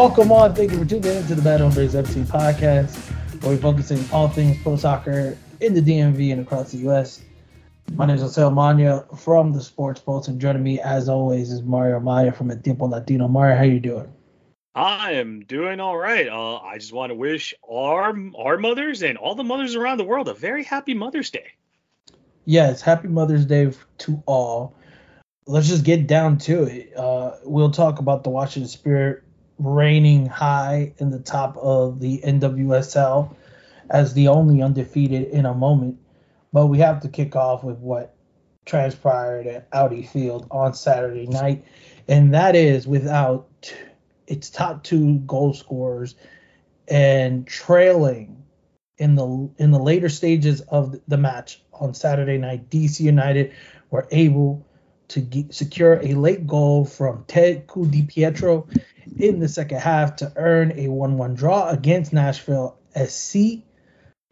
Welcome on. Thank you for tuning in to the Bad Hombres FC podcast, where we're focusing all things pro soccer in the DMV and across the U.S. My name is Jose Mania from the Sports Pulse, and joining me, as always, is Mario Maya from El Tiempo Latino. Mario, how you doing? I am doing all right. Uh, I just want to wish our our mothers and all the mothers around the world a very happy Mother's Day. Yes, happy Mother's Day to all. Let's just get down to it. Uh, we'll talk about the Washington Spirit reigning high in the top of the NWSL as the only undefeated in a moment. But we have to kick off with what transpired at Audi Field on Saturday night, and that is without its top two goal scorers and trailing in the in the later stages of the match on Saturday night. DC United were able to get, secure a late goal from Ted Ku Pietro in the second half to earn a 1-1 draw against Nashville SC.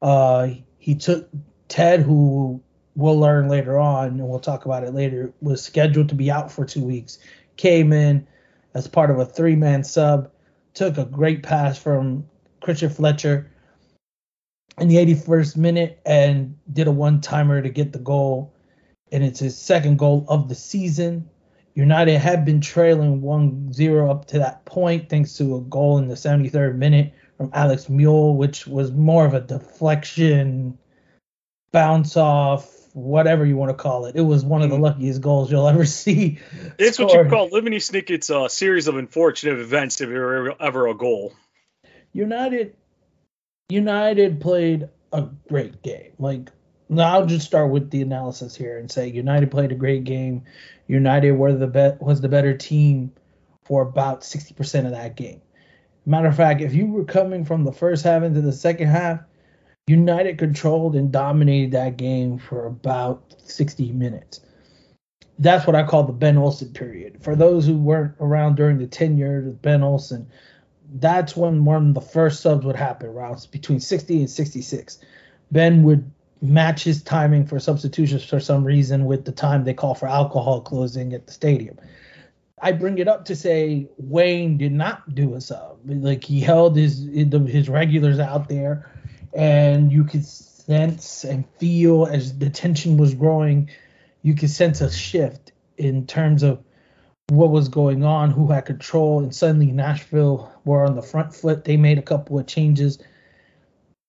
Uh, he took Ted, who we'll learn later on, and we'll talk about it later, was scheduled to be out for two weeks. Came in, as part of a three man sub. Took a great pass from Christian Fletcher in the 81st minute and did a one timer to get the goal. And it's his second goal of the season. United had been trailing 1 0 up to that point, thanks to a goal in the 73rd minute from Alex Muyl, which was more of a deflection, bounce off, whatever you want to call it. It was one of the mm-hmm. luckiest goals you'll ever see. It's scored. what you call Lemony Snicket's uh, series of unfortunate events if you're ever a goal. United, United played a great game. Like now, I'll just start with the analysis here and say United played a great game. United were the bet was the better team for about 60% of that game. Matter of fact, if you were coming from the first half into the second half, United controlled and dominated that game for about 60 minutes. That's what I call the Ben Olsen period. For those who weren't around during the tenure of Ben Olsen, that's when one of the first subs would happen around between 60 and 66. Ben would match his timing for substitutions for some reason with the time they call for alcohol closing at the stadium. I bring it up to say Wayne did not do a sub. Like he held his his regulars out there and you could sense and feel as the tension was growing, you could sense a shift in terms of what was going on, who had control, and suddenly Nashville were on the front foot. They made a couple of changes,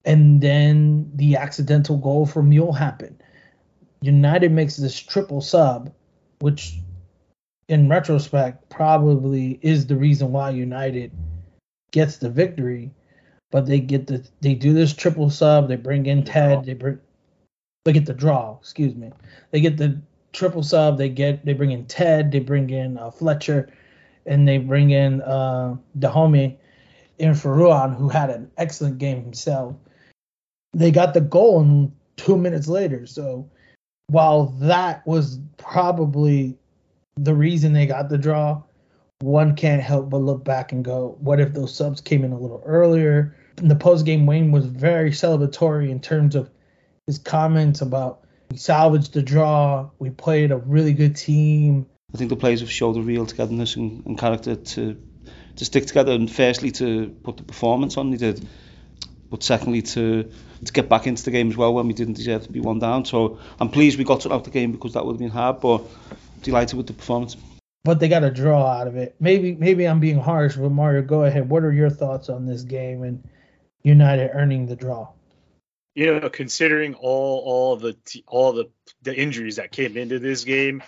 and then the accidental goal for Muyl happened. United makes this triple sub, which in retrospect probably is the reason why United gets the victory but they get the they do this triple sub. They bring in Ted. They bring they get the draw. Excuse me. They get the triple sub. They get they bring in Ted. They bring in uh, Fletcher, and they bring in uh, Dajome in for Ruan, who had an excellent game himself. They got the goal in two minutes later. So while that was probably the reason they got the draw, one can't help but look back and go, what if those subs came in a little earlier? In the post game, Wayne was very celebratory in terms of his comments about we salvaged the draw, we played a really good team. I think the players have showed a real togetherness and, and character to to stick together and firstly to put the performance on they did, but secondly to to get back into the game as well when we didn't deserve to be one down. So I'm pleased we got to out the game because that would have been hard, but delighted with the performance but they got a draw out of it. Maybe maybe I'm being harsh, but Mario, go ahead. What are your thoughts on this game and United earning the draw? You know, considering all all the all the the injuries that came into this game,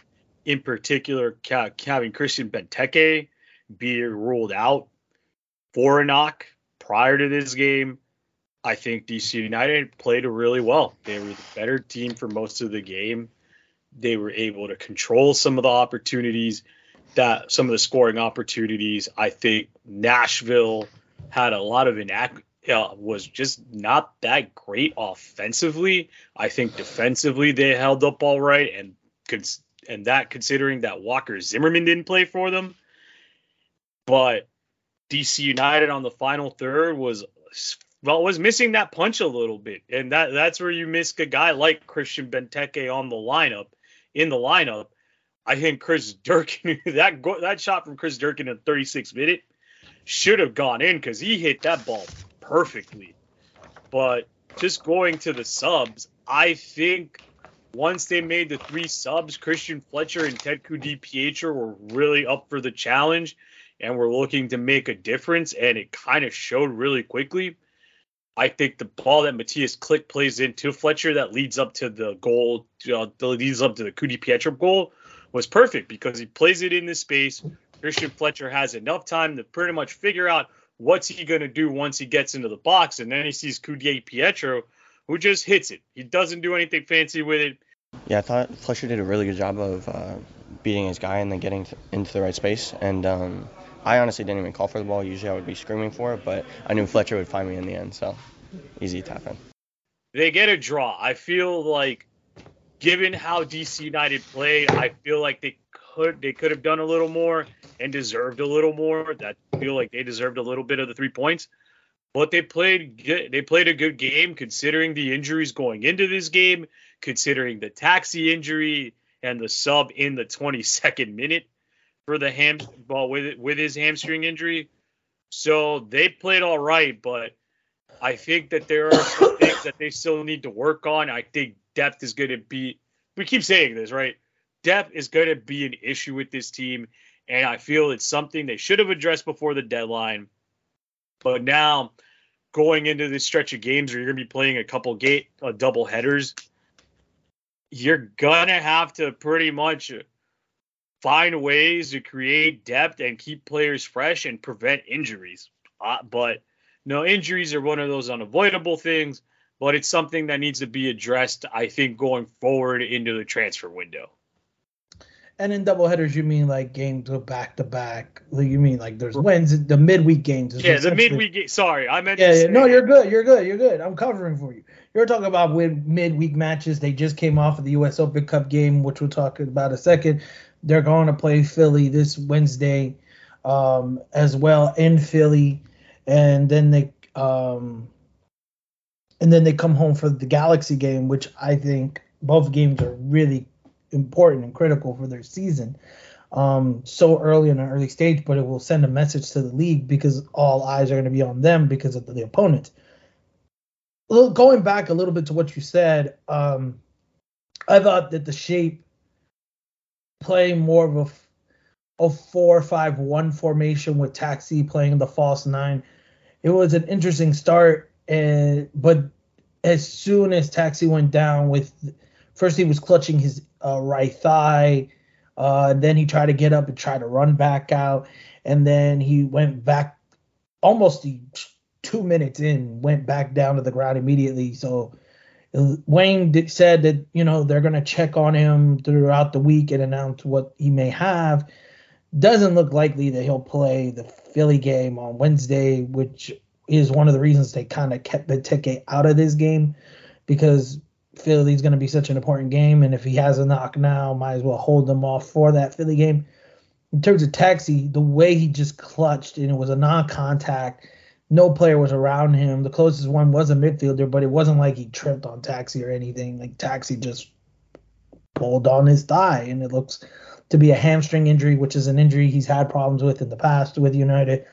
in particular having Christian Benteke be ruled out for a knock prior to this game, I think DC United played really well. They were the better team for most of the game. They were able to control some of the opportunities that some of the scoring opportunities. I think Nashville had a lot of inac uh, was just not that great offensively. I think defensively they held up all right, and cons- and that considering that Walker Zimmerman didn't play for them, but DC United on the final third was was missing that punch a little bit, and that that's where you miss a guy like Christian Benteke on the lineup in the lineup I think Chris Durkin that that shot from Chris Durkin in the 36th minute should have gone in because he hit that ball perfectly. But just going to the subs, I think once they made the three subs, Christian Fletcher and Ted DiPietro were really up for the challenge and were looking to make a difference, and it kind of showed really quickly. I think the ball that Mateusz Klich plays into Fletcher that leads up to the goal, uh, leads up to the Ku-DiPietro goal, was perfect because he plays it in the space. Christian Fletcher has enough time to pretty much figure out what's he going to do once he gets into the box, and then he sees Ku-DiPietro, who just hits it. He doesn't do anything fancy with it. Yeah, I thought Fletcher did a really good job of uh, beating his guy and then getting into the right space. And um, I honestly didn't even call for the ball. Usually I would be screaming for it, but I knew Fletcher would find me in the end. So easy tap in. They get a draw. I feel like, given how DC United play, I feel like they could they could have done a little more and deserved a little more. That feel like they deserved a little bit of the three points. But they played good. they played a good game considering the injuries going into this game, considering the taxi injury and the sub in the 22nd minute for the ham ball with with his hamstring injury. So they played all right, but I think that there are some things that they still need to work on. I think depth is going to be. We keep saying this, right? Depth is going to be an issue with this team, and I feel it's something they should have addressed before the deadline. But now, going into this stretch of games where you're going to be playing a couple gate uh, double headers, you're gonna have to pretty much find ways to create depth and keep players fresh and prevent injuries. Uh, but no, injuries are one of those unavoidable things, but it's something that needs to be addressed, I think, going forward into the transfer window. And in double headers, you mean like games go back to back? You mean like there's wins the midweek games? Yeah, the midweek. Ga- sorry, I meant. Yeah, yeah no, you're good. You're good. You're good. I'm covering for you. You're talking about with midweek matches. They just came off of the U.S. Open Cup game, which we'll talk about a second. They're going to play Philly this Wednesday, um, as well in Philly, and then they um, and then they come home for the Galaxy game, which I think both games are really important and critical for their season. Um, so early in an early stage, but it will send a message to the league because all eyes are going to be on them because of the, the opponents. Going back a little bit to what you said, um, I thought that the shape playing more of a, a four five one formation with Taxi playing the false nine, it was an interesting start. And but as soon as Taxi went down with first he was clutching his uh, right thigh. Uh, then he tried to get up and try to run back out, and then he went back almost two minutes in, went back down to the ground immediately. So Wayne did, said that you know they're going to check on him throughout the week and announce what he may have. Doesn't look likely that he'll play the Philly game on Wednesday, which is one of the reasons they kind of kept Benteke out of this game because Philly's going to be such an important game, and if he has a knock now, might as well hold them off for that Philly game. In terms of Taxi, the way he just clutched and it was a non-contact, no player was around him. The closest one was a midfielder, but it wasn't like he tripped on Taxi or anything. Like Taxi just pulled on his thigh, and it looks to be a hamstring injury, which is an injury he's had problems with in the past with United.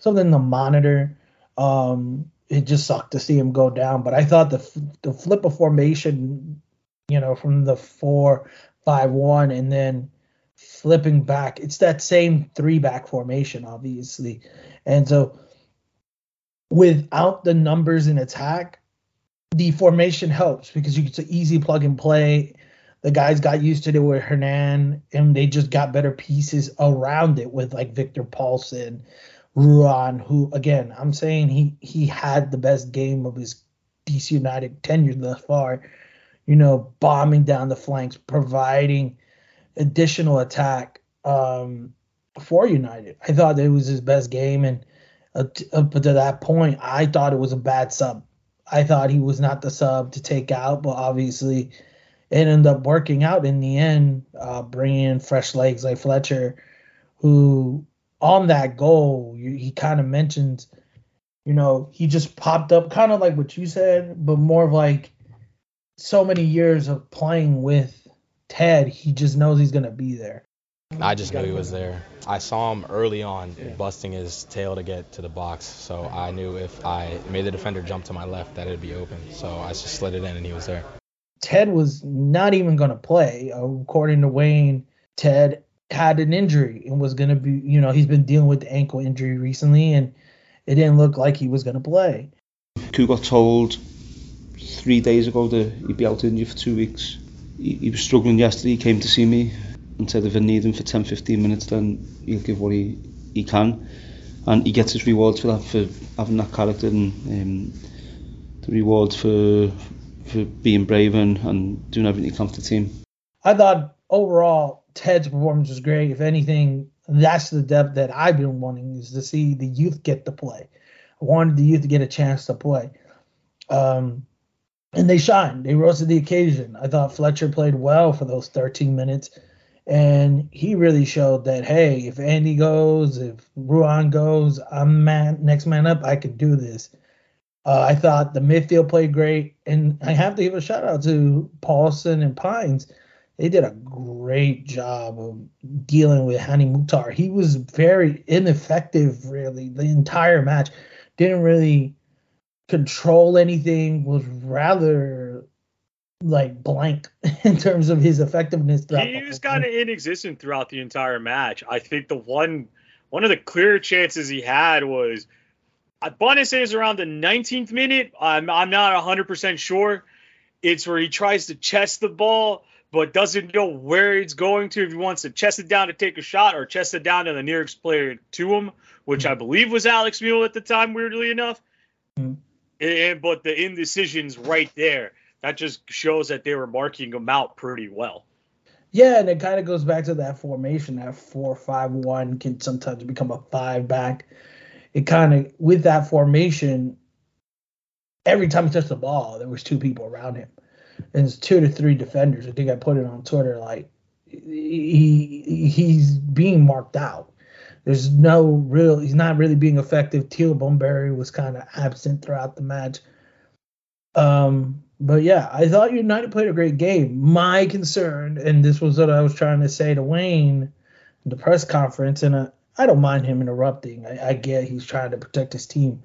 Something to monitor. Um, it just sucked to see him go down. But I thought the the flip of formation, you know, from the four five one and then flipping back, it's that same three back formation, obviously. And so without the numbers in attack, the formation helps because you, it's an easy plug and play. The guys got used to it with Hernan, and they just got better pieces around it with like Victor Pálsson, Ruan, who again, I'm saying he he had the best game of his DC United tenure thus far. You know, bombing down the flanks, providing additional attack um, for United. I thought it was his best game, and up to, that point, I thought it was a bad sub. I thought he was not the sub to take out, but obviously it ended up working out in the end, uh, bringing in fresh legs like Fletcher, who on that goal, he kind of mentioned, you know, he just popped up, kind of like what you said, but more of like so many years of playing with Ted, he just knows he's gonna be there. I just knew he was there. I saw him early on busting his tail to get to the box, so I knew if I made the defender jump to my left that it'd be open. So I just slid it in and he was there. Ted was not even going to play. According to Wayne, Ted had an injury and was going to be, you know, he's been dealing with the ankle injury recently and it didn't look like he was going to play. Who got told three days ago that he'd be out injured for two weeks. He, he was struggling yesterday. He came to see me and said if I need him for 10 15 minutes, then he'll give what he, he can. And he gets his rewards for that, for having that character and um, the rewards for for being brave and, and doing everything he can for the team. I thought overall Ted's performance was great. If anything, that's the depth that I've been wanting is to see the youth get to play. I wanted the youth to get a chance to play. Um, and they shined. They rose to the occasion. I thought Fletcher played well for those 13 minutes. And he really showed that, hey, if Andy goes, if Ruan goes, I'm man, next man up. I could do this. Uh, I thought the midfield played great. And I have to give a shout out to Pálsson and Pines. They did a great job of dealing with Hany Mukhtar. He was very ineffective, really, the entire match. Didn't really control anything, was rather like blank in terms of his effectiveness. He was kind of inexistent throughout the entire match. I think the one one of the clear chances he had was I want to say it's around the 19th minute. I'm I'm not 100% sure. It's where he tries to chest the ball but doesn't know where it's going to if he wants to chest it down to take a shot or chest it down to the nearest player to him, which mm-hmm. I believe was Alex Muyl at the time, weirdly enough. Mm-hmm. And, but the indecision's right there. That just shows that they were marking him out pretty well. Yeah, and it kind of goes back to that formation. That four-five-one can sometimes become a five back. It kind of with that formation, every time he touched the ball, there was two people around him and it's two to three defenders. I think I put it on Twitter like he he's being marked out. There's no real he's not really being effective. Teal Bunbury was kind of absent throughout the match. Um, but yeah, I thought United played a great game. My concern, and this was what I was trying to say to Wayne in the press conference, and I, I don't mind him interrupting. I, I get he's trying to protect his team.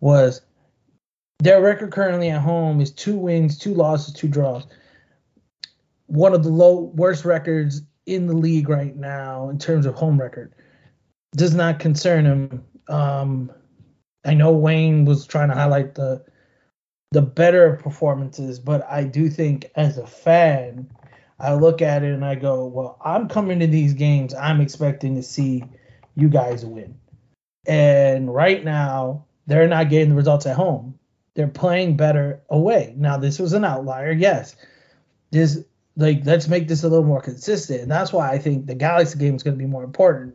Was their record currently at home is two wins, two losses, two draws. One of the low worst records in the league right now in terms of home record. Does not concern him. Um, I know Wayne was trying to highlight the the better performances, but I do think as a fan, I look at it and I go, well, I'm coming to these games, I'm expecting to see you guys win. And right now, they're not getting the results at home they're playing better away. Now this was an outlier, yes. This like let's make this a little more consistent. And that's why I think the Galaxy game is going to be more important.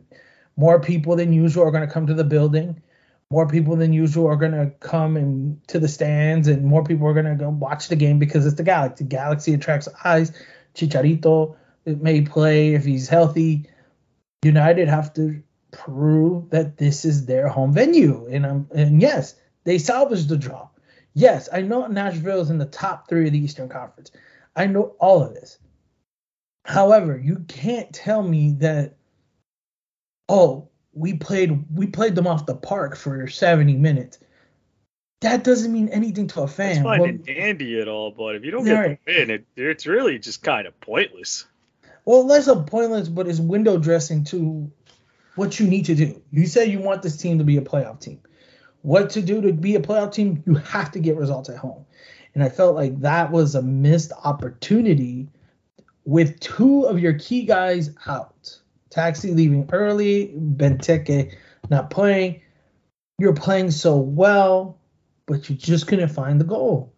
More people than usual are going to come to the building. More people than usual are going to come and to the stands, and more people are going to go watch the game because it's the Galaxy. Galaxy attracts eyes. Chicharito may play if he's healthy. United have to prove that this is their home venue, and um, and yes, they salvaged the draw. Yes, I know Nashville is in the top three of the Eastern Conference. I know all of this. However, you can't tell me that, oh, we played we played them off the park for 70 minutes. That doesn't mean anything to a fan. It's fine well, and dandy at all, but if you don't get right. the win, it, it's really just kind of pointless. Well, less of pointless, but it's window dressing to what you need to do. You say you want this team to be a playoff team what to do to be a playoff team, you have to get results at home. And I felt like that was a missed opportunity with two of your key guys out. Taxi leaving early, Benteke not playing. You're playing so well, but you just couldn't find the goal.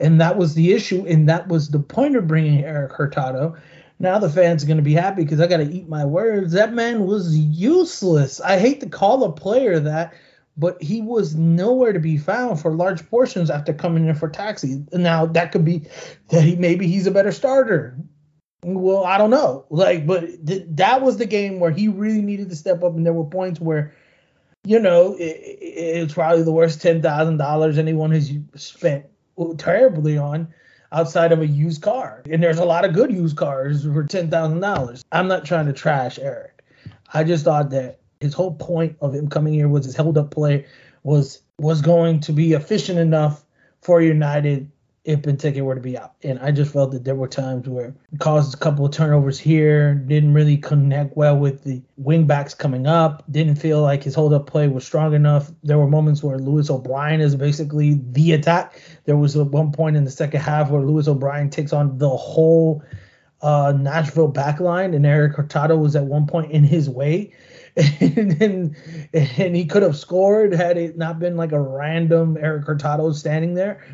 And that was the issue. And that was the point of bringing Eric Hurtado. Now the fans are going to be happy because I got to eat my words. That man was useless. I hate to call a player that but he was nowhere to be found for large portions after coming in for taxi. Now that could be that he maybe he's a better starter. Well, I don't know. Like, but th- that was the game where he really needed to step up, and there were points where, you know, it, it's probably the worst ten thousand dollars anyone has spent terribly on. outside of a used car. And there's a lot of good used cars for ten thousand dollars. I'm not trying to trash Eric. I just thought that his whole point of him coming here was his held up play was was going to be efficient enough for United if Benteke were to be out. And I just felt that there were times where he caused a couple of turnovers here, didn't really connect well with the wingbacks coming up, didn't feel like his hold up play was strong enough. There were moments where Lewis O'Brien is basically the attack. There was one point in the second half where Lewis O'Brien takes on the whole uh, Nashville backline, and Eric Hurtado was at one point in his way. and, and, and he could have scored had it not been like a random Eric Hurtado standing there.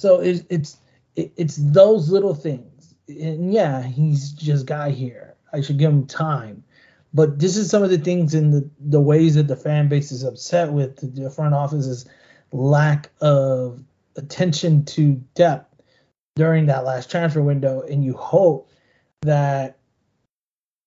So it's it's it's those little things. And yeah, he's just got here. I should give him time. But this is some of the things in the, the ways that the fan base is upset with the front office's lack of attention to depth during that last transfer window. And you hope that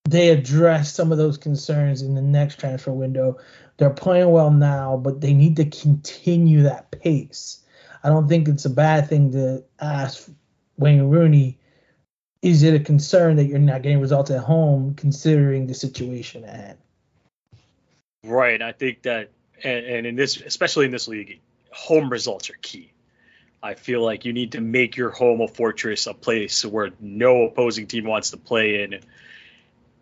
they address some of those concerns in the next transfer window. They're playing well now, but they need to continue that pace. I don't think it's a bad thing to ask Wayne Rooney, is it a concern that you're not getting results at home considering the situation at? Right. I think that, and, and in this, especially in this league, home results are key. I feel like you need to make your home a fortress, a place where no opposing team wants to play in.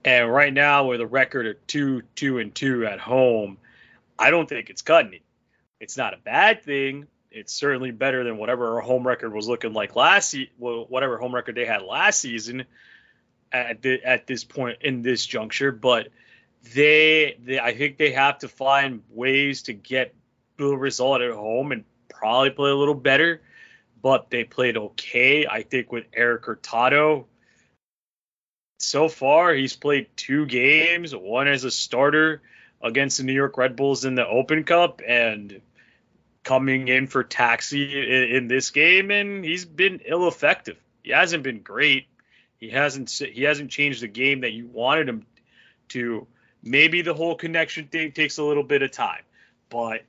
And right now, with a record of two, two, and two at home, I don't think it's cutting it. It's not a bad thing, it's certainly better than whatever our home record was looking like last well, whatever home record they had last season at the, at this point in this juncture. But they, they, I think they have to find ways to get the result at home and probably play a little better. But they played okay. I think with Eric Hurtado, so far he's played two games, one as a starter against the New York Red Bulls in the Open Cup, and coming in for Taxi in, in this game, and he's been ill effective. He hasn't been great. He hasn't he hasn't changed the game that you wanted him to. Maybe the whole connection thing takes a little bit of time, but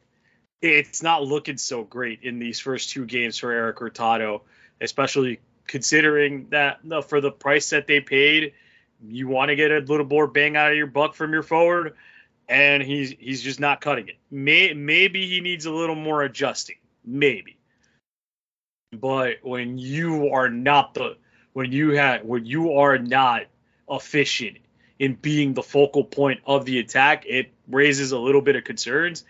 it's not looking so great in these first two games for Eric Hurtado, especially considering that for the price that they paid, you want to get a little more bang out of your buck from your forward and he's he's just not cutting it. May, maybe he needs a little more adjusting, maybe. But when you are not the when you have when you are not efficient in being the focal point of the attack, it raises a little bit of concerns,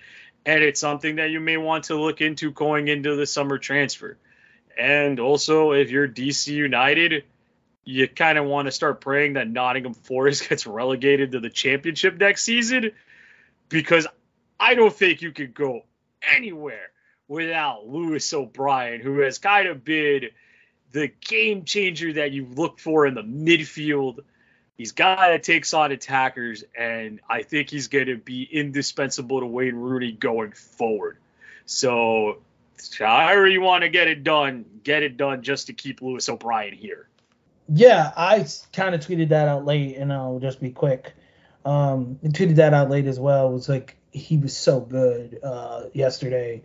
and it's something that you may want to look into going into the summer transfer. And also, if you're DC United, you kind of want to start praying that Nottingham Forest gets relegated to the championship next season because I don't think you could go anywhere without Lewis O'Brien, who has kind of been the game changer that you look for in the midfield. He's guy that takes on attackers, and I think he's going to be indispensable to Wayne Rooney going forward. So, however you want to get it done, get it done just to keep Lewis O'Brien here. Yeah, I kind of tweeted that out late, and I'll just be quick. Um, he tweeted that out late as well. It was like he was so good uh, yesterday.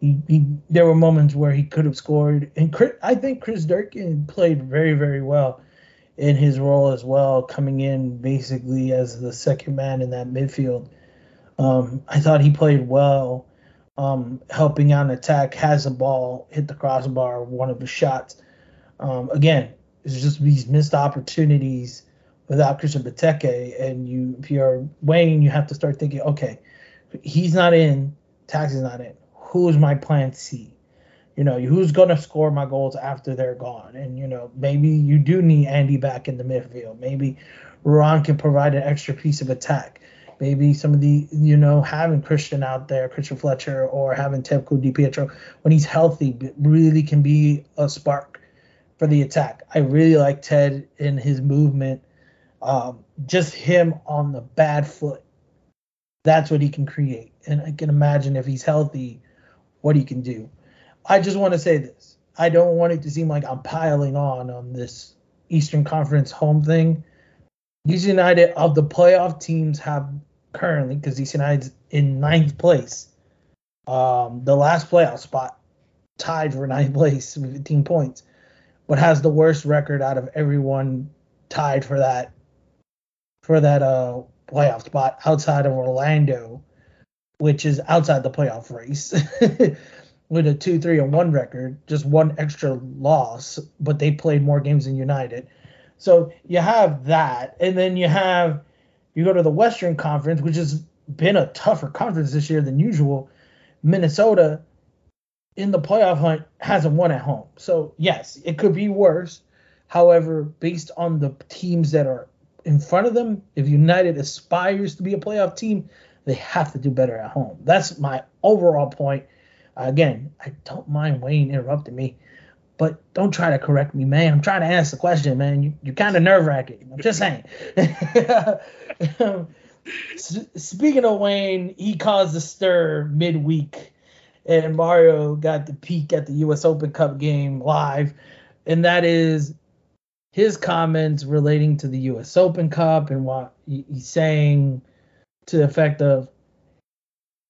He, he, there were moments where he could have scored, and Chris, I think Chris Durkin played very very well in his role as well, coming in basically as the second man in that midfield. Um, I thought he played well, um, helping out an attack, has a ball, hit the crossbar, one of his shots. Um, again, it's just these missed opportunities without Christian Benteke, and you if you're Wayne, you have to start thinking, okay, he's not in, Taxi's not in. Who's my plan C? You know, who's gonna score my goals after they're gone? And you know, maybe you do need Andy back in the midfield. Maybe Ron can provide an extra piece of attack. Maybe some of the, you know, having Christian out there, Christian Fletcher, or having Ted Ku-DiPietro when he's healthy, really can be a spark for the attack. I really like Ted in his movement um, just him on the bad foot. That's what he can create. And I can imagine if he's healthy, what he can do. I just want to say this. I don't want it to seem like I'm piling on on this Eastern Conference home thing. DC United of the playoff teams have currently, because DC United's in ninth place, um, the last playoff spot, tied for ninth place with 15 points. but has the worst record out of everyone tied for that for that uh playoff spot outside of Orlando, which is outside the playoff race. with a 2 3 and 1 record, just one extra loss, but they played more games than United. So you have that. And then you have, you go to the Western Conference, which has been a tougher conference this year than usual. Minnesota in the playoff hunt hasn't won at home. So, yes, it could be worse. However, based on the teams that are in front of them, if United aspires to be a playoff team, they have to do better at home. That's my overall point. Again, I don't mind Wayne interrupting me, but don't try to correct me, man. I'm trying to ask the question, man. You, you're kind of nerve wracking. I'm just saying. Speaking of Wayne, he caused a stir midweek, and Mario got the peek at the U.S. Open Cup game live, and that is his comments relating to the U.S. Open Cup and what he's saying to the effect of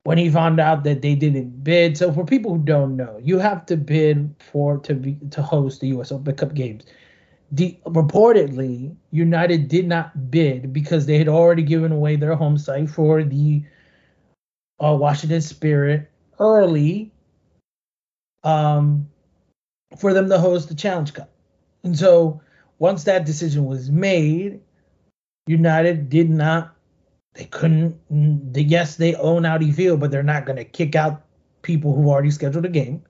when he found out that they didn't bid. So for people who don't know, you have to bid for to be to host the U.S. Open Cup games. The, reportedly, United did not bid because they had already given away their home site for the uh, Washington Spirit early um, for them to host the Challenge Cup. And so once that decision was made, United did not they couldn't. Yes, they own Audi Field, but they're not going to kick out people who've already scheduled a game.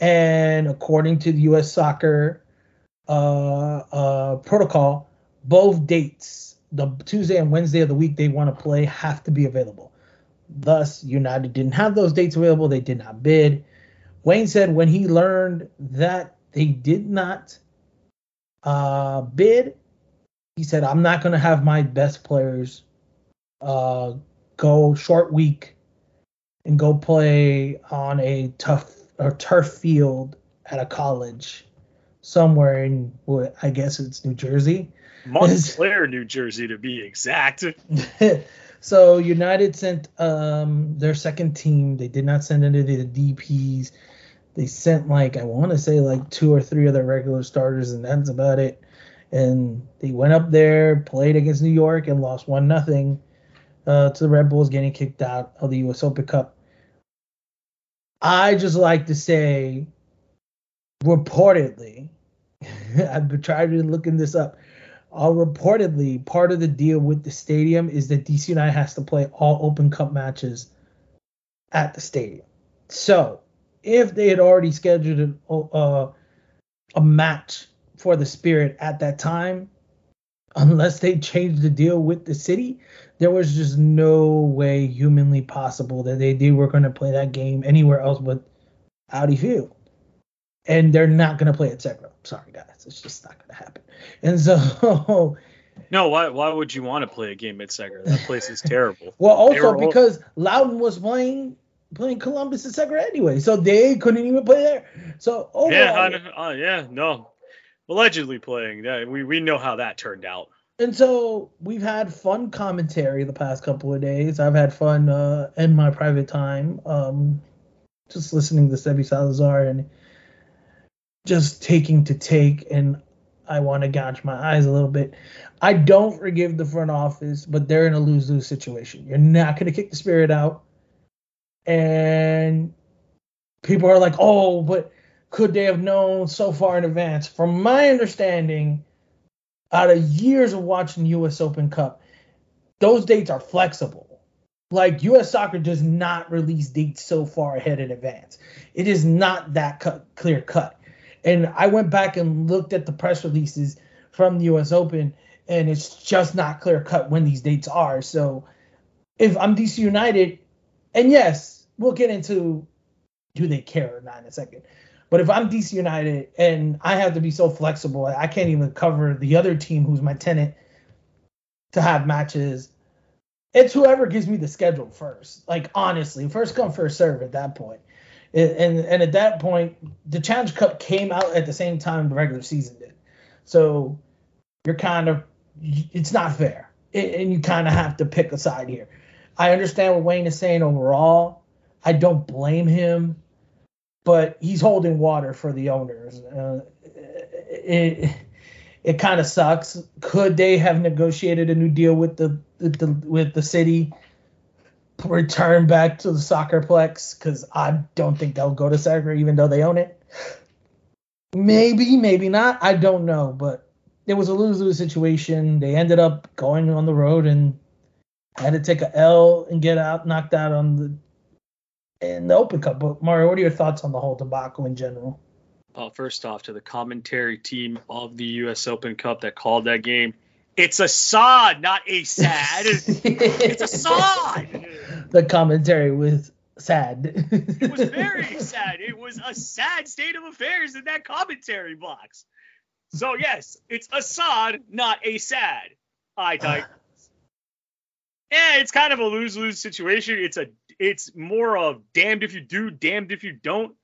And according to the U.S. Soccer uh, uh, protocol, both dates, the Tuesday and Wednesday of the week they want to play, have to be available. Thus, United didn't have those dates available. They did not bid. Wayne said when he learned that they did not uh, bid, he said, I'm not going to have my best players uh, go short week and go play on a tough or turf field at a college somewhere in what I guess it's New Jersey. Montclair, New Jersey, to be exact. so United sent um, their second team. They did not send any of the DPS. They sent like I want to say like two or three of their regular starters, and that's about it. And they went up there, played against New York, and lost one nothing uh, to the Red Bulls getting kicked out of the U.S. Open Cup. I just like to say, reportedly, I've been trying to looking this up. Uh, reportedly, part of the deal with the stadium is that DC United has to play all Open Cup matches at the stadium. So, if they had already scheduled a, uh, a match for the Spirit at that time, unless they changed the deal with the city, there was just no way humanly possible that they, they were going to play that game anywhere else but Audi Field. And they're not going to play at Segra. Sorry, guys. It's just not going to happen. And so. No, why why would you want to play a game at Segra? That place is terrible. well, also because Loudoun was playing playing Columbus and Segra anyway, so they couldn't even play there. So overall, yeah, uh, yeah, no, allegedly playing. Yeah, we we know how that turned out. And so we've had fun commentary the past couple of days. I've had fun uh, in my private time, um, just listening to Sebi Salazar and just taking to take. And I want to gouge my eyes a little bit. I don't forgive the front office, but they're in a lose lose situation. You're not going to kick the spirit out. And people are like, oh, but could they have known so far in advance? From my understanding, out of years of watching U.S. Open Cup, those dates are flexible. Like U.S. Soccer does not release dates so far ahead in advance. It is not that cut, clear cut. And I went back and looked at the press releases from the U.S. Open, and it's just not clear cut when these dates are. So if I'm DC United, and yes, we'll get into do they care or not in a second. But if I'm DC United and I have to be so flexible, I can't even cover the other team who's my tenant to have matches. It's whoever gives me the schedule first. Like honestly, first come first serve at that point. And and at that point, the Challenge Cup came out at the same time the regular season did. So you're kind of it's not fair, and you kind of have to pick a side here. I understand what Wayne is saying overall. I don't blame him but he's holding water for the owners. Uh, it it kind of sucks. Could they have negotiated a new deal with the, the with the city? Return back to the soccerplex because I don't think they'll go to soccer even though they own it. Maybe, maybe not. I don't know, but it was a lose lose situation. They ended up going on the road and had to take a L and get out knocked out on the in the Open Cup. But Mario, what are your thoughts on the whole debacle in general? Well, first off, to the commentary team of the U.S. Open Cup that called that game, it's a sod, not a sad. it's a sod. The commentary was sad. it was very sad. It was a sad state of affairs in that commentary box. So yes, it's a sod, not a sad. I type. Yeah, it's kind of a lose lose situation. It's a it's more of damned if you do, damned if you don't.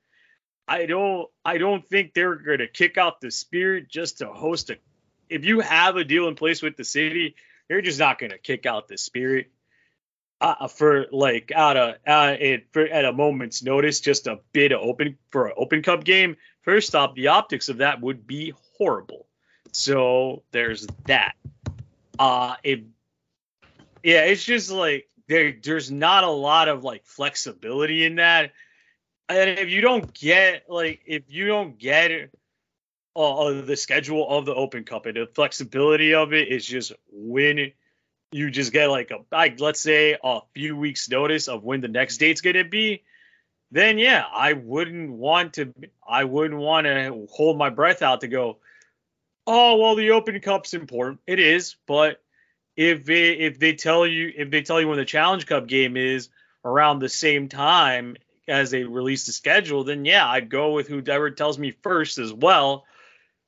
I don't I don't think they're gonna kick out the spirit just to host a. If you have a deal in place with the city, you're just not gonna kick out the spirit. Uh, for like out of uh, it, for, at a moment's notice, just a bid of open for an Open Cup game. First off, the optics of that would be horrible. So there's that. Uh, if yeah, it's just like there there's not a lot of like flexibility in that. And if you don't get like if you don't get uh, uh, the schedule of the Open Cup and the flexibility of it is just when you just get like a like let's say a few weeks notice of when the next date's gonna be, then yeah, I wouldn't want to I wouldn't want to hold my breath out to go, oh well the Open Cup's important. It is, but if they if they tell you if they tell you when the Challenge Cup game is around the same time as they release the schedule, then yeah, I'd go with whoever tells me first as well.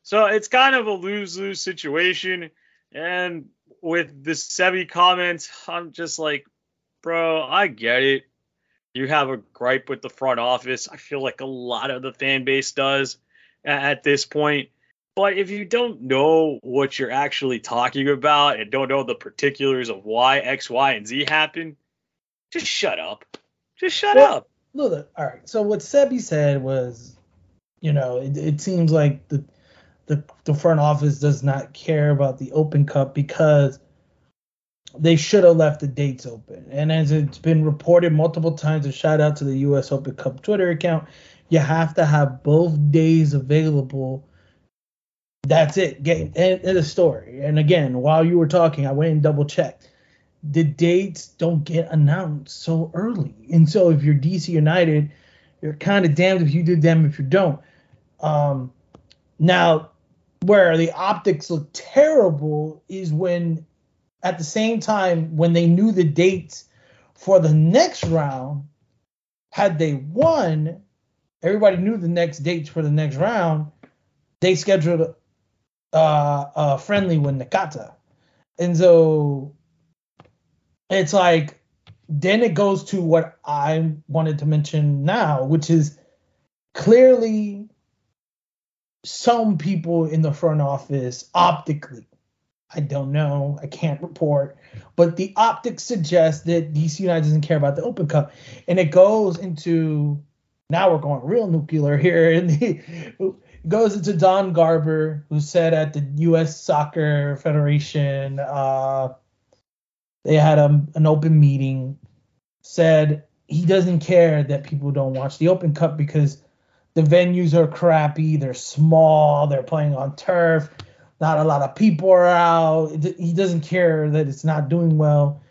So it's kind of a lose lose situation. And with the Sebi comments, I'm just like, bro, I get it. You have a gripe with the front office. I feel like a lot of the fan base does at this point. But if you don't know what you're actually talking about and don't know the particulars of why X, Y, and Z happen, just shut up. Just shut well, up. Look, all right. So what Sebi said was, you know, it, it seems like the, the the front office does not care about the Open Cup because they should have left the dates open. And as it's been reported multiple times, a shout out to the U.S. Open Cup Twitter account, you have to have both days available that's it. Get end the story. And again, while you were talking, I went and double checked. The dates don't get announced so early, and so if you're DC United, you're kind of damned if you do, damned if you don't. Um, now, where the optics look terrible is when, at the same time, when they knew the dates for the next round, had they won, everybody knew the next dates for the next round. They scheduled uh, uh, friendly with Nakata. And so it's like, then it goes to what I wanted to mention now, which is clearly some people in the front office optically, I don't know, I can't report, but the optics suggest that DC United doesn't care about the Open Cup. And it goes into now we're going real nuclear here. And goes into Don Garber, who said at the U.S. Soccer Federation, uh, they had a, an open meeting, said he doesn't care that people don't watch the Open Cup because the venues are crappy, they're small, they're playing on turf, not a lot of people are out. He doesn't care that it's not doing well.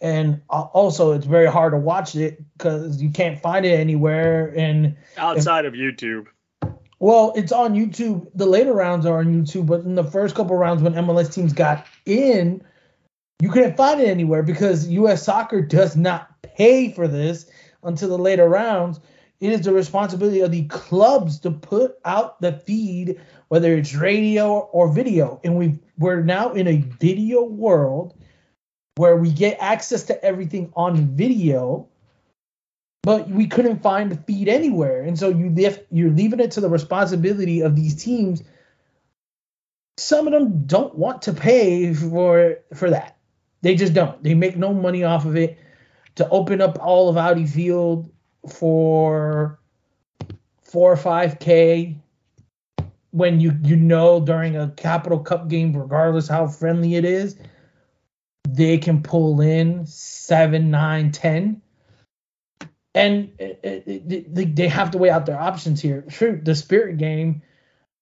And also, it's very hard to watch it because you can't find it anywhere. And outside if, of YouTube, well, it's on YouTube. The later rounds are on YouTube, but in the first couple rounds when MLS teams got in, you couldn't find it anywhere because US soccer does not pay for this until the later rounds. It is the responsibility of the clubs to put out the feed, whether it's radio or video. And we we're now in a video world where we get access to everything on video but we couldn't find the feed anywhere. And so you lift, you're leaving it to the responsibility of these teams. Some of them don't want to pay for for that. They just don't. They make no money off of it. To open up all of Audi Field for four or five K, when you you know during a Capital Cup game, regardless how friendly it is, they can pull in seven, nine, ten, and it, it, it, they have to weigh out their options here. True, the Spirit game,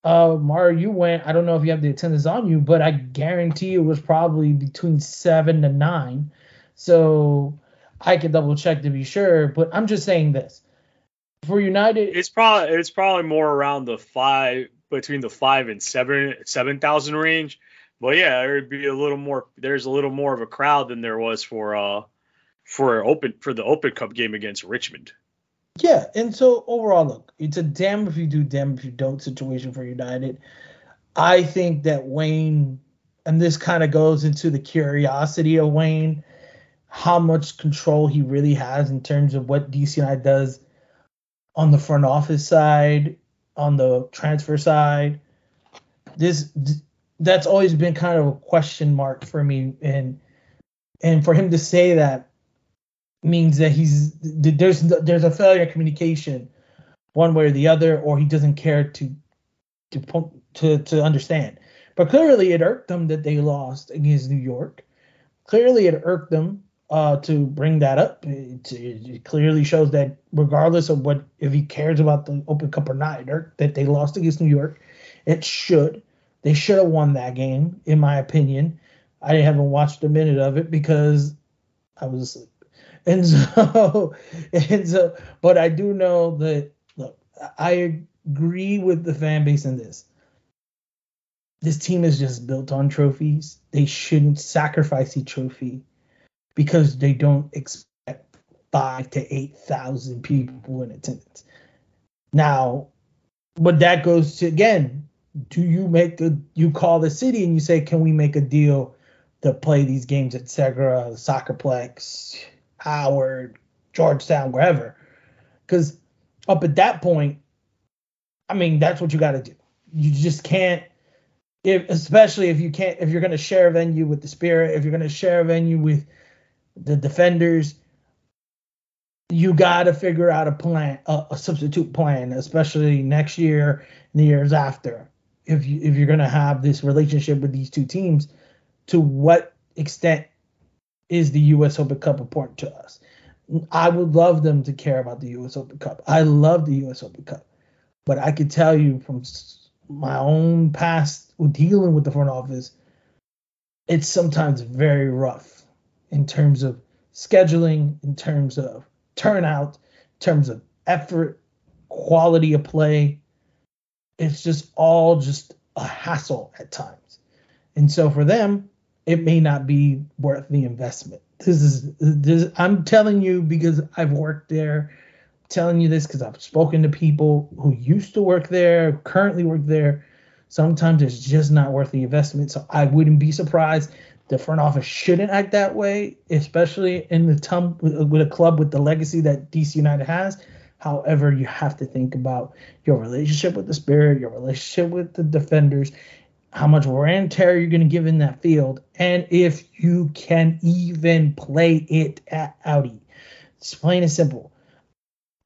uh, Mario, you went. I don't know if you have the attendance on you, but I guarantee it was probably between seven to nine. So I could double check to be sure, but I'm just saying this. For United, it's probably it's probably more around the five between the five and seven seven thousand range. But yeah, there'd be a little more. There's a little more of a crowd than there was for uh for open for the Open Cup game against Richmond. Yeah, and so overall, look, it's a damn if you do, damn if you don't situation for United. I think that Wayne, and this kind of goes into the curiosity of Wayne, how much control he really has in terms of what DC United does on the front office side, on the transfer side. This that's always been kind of a question mark for me, and and for him to say that means that he's there's there's a failure of communication, one way or the other, or he doesn't care to to to to understand. But clearly, it irked them that they lost against New York. Clearly, it irked them uh, to bring that up. It, it, clearly shows that regardless of what if he cares about the Open Cup or not, that they lost against New York, it should. They should have won that game, in my opinion. I haven't watched a minute of it because I was asleep. And so, and so, but I do know that. Look, I agree with the fan base in this. This team is just built on trophies. They shouldn't sacrifice a trophy because they don't expect five to eight thousand people in attendance. Now, but that goes to again, do you make the you call the city and you say, can we make a deal to play these games at Segra, Soccerplex, Howard, Georgetown, wherever? Because up at that point, I mean, that's what you got to do. You just can't, if especially if you can't, if you're going to share a venue with the Spirit, if you're going to share a venue with the defenders, you got to figure out a plan, a, a, substitute plan, especially next year and the years after. If you if you're gonna have this relationship with these two teams, to what extent is the U.S. Open Cup important to us? I would love them to care about the U.S. Open Cup. I love the U.S. Open Cup, but I could tell you from my own past dealing with the front office, it's sometimes very rough in terms of scheduling, in terms of turnout, in terms of effort, quality of play. It's just all just a hassle at times. And so for them, it may not be worth the investment. This is this I'm telling you because I've worked there. I'm telling you this because I've spoken to people who used to work there, currently work there. Sometimes it's just not worth the investment. So I wouldn't be surprised the front office shouldn't act that way, especially in the tum- with a club with the legacy that DC United has. However, you have to think about your relationship with the Spirit, your relationship with the defenders, how much wear and tear you're going to give in that field, and if you can even play it at Audi. It's plain and simple.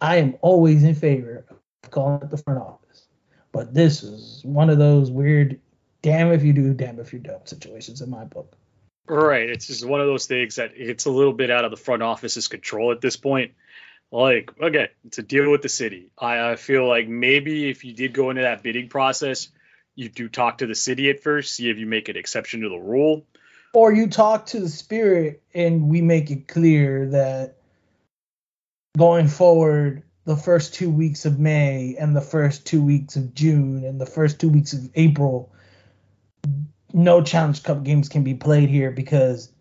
I am always in favor of calling it the front office, but this is one of those weird damn if you do, damn if you don't situations in my book. Right. It's just one of those things that it's a little bit out of the front office's control at this point. Like, okay, to deal with the city. I, I feel like maybe if you did go into that bidding process, you do talk to the city at first, see if you make an exception to the rule. Or you talk to the spirit and we make it clear that going forward, the first two weeks of May and the first two weeks of June and the first two weeks of April no Challenge Cup games can be played here because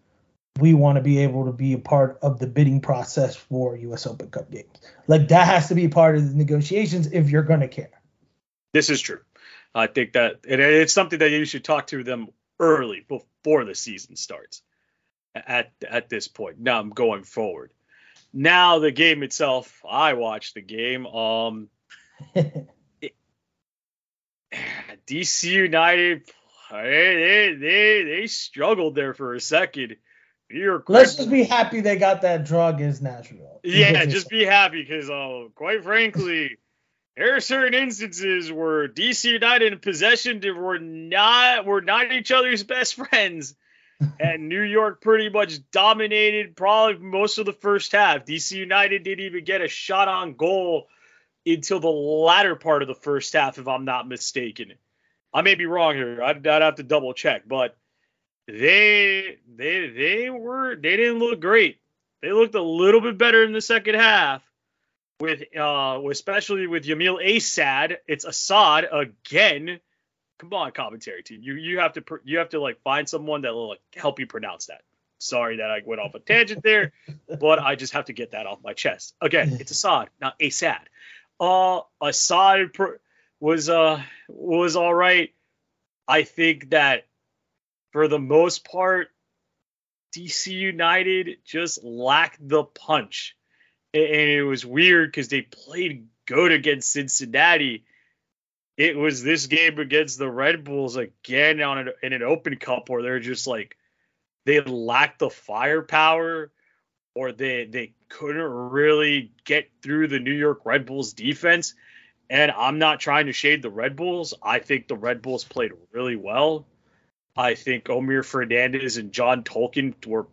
we want to be able to be a part of the bidding process for U.S. Open Cup games. Like that has to be part of the negotiations if you're going to care. This is true. I think that it's something that you should talk to them early before the season starts. At at this point, now I'm going forward. Now the game itself, I watched the game. Um, it, DC United they, they, they struggled there for a second. You're Let's just be happy they got that drug against Nashville. Yeah, just be happy because, uh, quite frankly, there are certain instances where DC United and possession were not were not each other's best friends, and New York pretty much dominated probably most of the first half. DC United didn't even get a shot on goal until the latter part of the first half, if I'm not mistaken. I may be wrong here. I'd, I'd have to double check, but they they they were they didn't look great. They looked a little bit better in the second half with uh especially with Yamil Asad. It's Assad again. Come on, commentary team. You you have to you have to like find someone that will like help you pronounce that. Sorry that I went off a tangent there, but I just have to get that off my chest. Again, it's Assad, not Asad. Uh, Assad was uh was all right. I think that for the most part, DC United just lacked the punch and it was weird because they played good against Cincinnati. It was this game against the Red Bulls again on an, in an Open Cup where they're just like they lacked the firepower or they they couldn't really get through the New York Red Bulls defense. And I'm not trying to shade the Red Bulls. I think the Red Bulls played really well. I think Omir Fernandez and John Tolkin were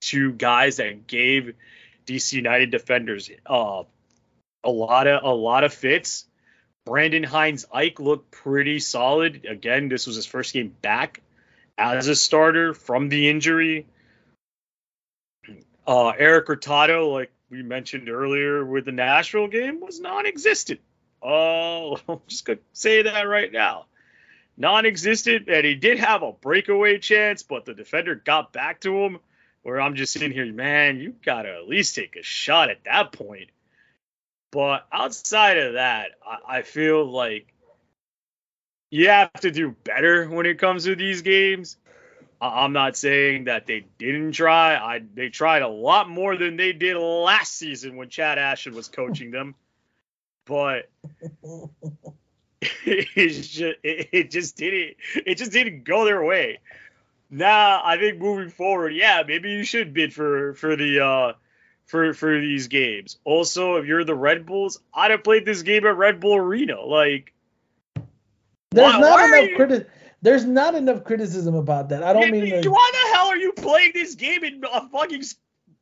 two guys that gave DC United defenders. Uh, a lot of a lot of fits. Brendan Hines Ike looked pretty solid. Again, this was his first game back as a starter from the injury. Uh, Erik Hurtado, like we mentioned earlier with the Nashville game, was non-existent. Oh, I'm just gonna say that right now. Non-existent, and he did have a breakaway chance, but the defender got back to him where I'm just sitting here, man, you gotta at least take a shot at that point. But outside of that, I, I feel like you have to do better when it comes to these games. I'm not saying that they didn't try. I they tried a lot more than they did last season when Chad Ashton was coaching them. But it's just it, it just didn't it just didn't go their way. Now I think moving forward, yeah, maybe you should bid for for the uh for for these games. Also, if you're the Red Bulls, I'd have played this game at Red Bull Arena. Like there's why, not why enough criti- There's not enough criticism about that. I don't mean. Why the hell are you playing this game in a fucking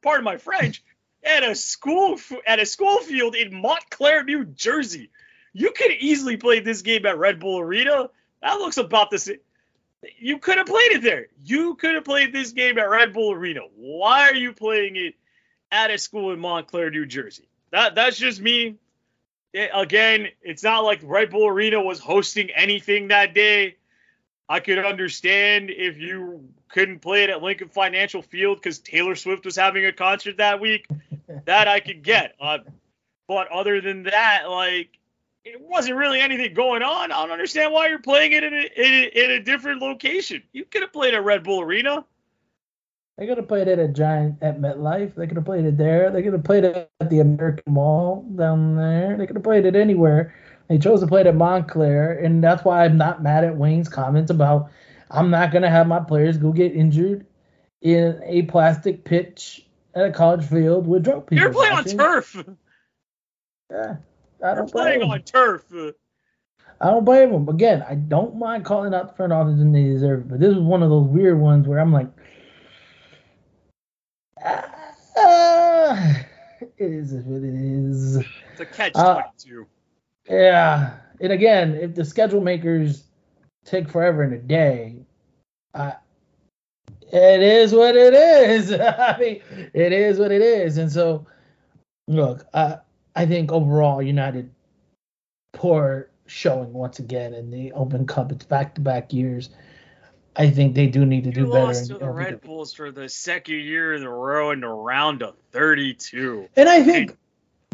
part of my French at a school at a school field in Montclair, New Jersey? You could easily play this game at Red Bull Arena. That looks about the same. You could have played it there. You could have played this game at Red Bull Arena. Why are you playing it at a school in Montclair, New Jersey? That that's just me. It, again, it's not like Red Bull Arena was hosting anything that day. I could understand if you couldn't play it at Lincoln Financial Field because Taylor Swift was having a concert that week. that I could get. Uh, but other than that, like it wasn't really anything going on. I don't understand why you're playing it in a, in a, in a different location. You could have played at Red Bull Arena. They could have played it at a Giant at MetLife. They could have played it there. They could have played it at the American Mall down there. They could have played it anywhere. They chose to play it at Montclair, and that's why I'm not mad at Wayne's comments about I'm not gonna have my players go get injured in a plastic pitch at a college field with drunk people. You're playing watching. on turf. Yeah, I don't playing on turf. I don't blame them. Again, I don't mind calling out the front office and they deserve it, but this is one of those weird ones where I'm like, ah, it is what it is. It's a catch uh, twenty-two. Yeah, and again, if the schedule makers take forever in a day, uh, it is what it is. I mean, it is what it is, and so look, I I think overall United poor showing once again in the Open Cup. It's back to back years. I think they do need to you do better. Lost to the Red Bulls for the second year in a row in the round of 32. And I think and,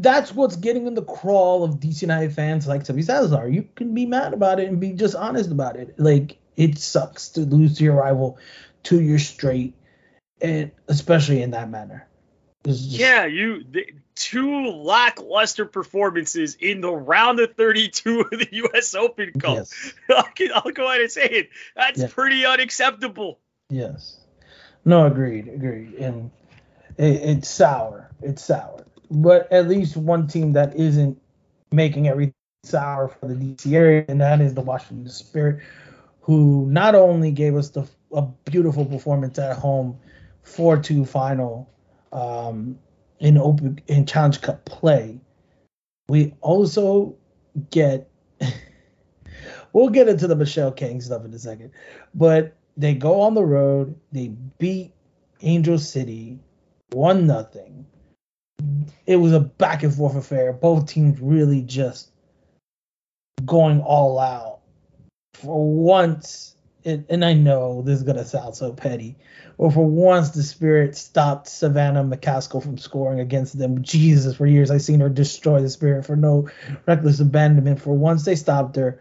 that's what's getting in the crawl of DC United fans like Sebi Salazar. You can be mad about it and be just honest about it. Like it sucks to lose to your rival two years straight, and especially in that manner. Just, yeah, you the, two lackluster performances in the round of 32 of the U.S. Open Cup. Yes. I'll, I'll, go ahead and say it. That's yes. pretty unacceptable. Yes. No, agreed, agreed, and it, it's sour. It's sour. But at least one team that isn't making everything sour for the DC area, and that is the Washington Spirit, who not only gave us the a beautiful performance at home, four two final um, in open in Challenge Cup play, we also get. we'll get into the Michele Kang stuff in a second, but they go on the road, they beat Angel City one nothing. It was a back and forth affair. Both teams really just going all out. For once, it, and I know this is gonna sound so petty, but for once the Spirit stopped Savannah McCaskill from scoring against them. Jesus, for years I've seen her destroy the Spirit for no reckless abandonment. For once they stopped her.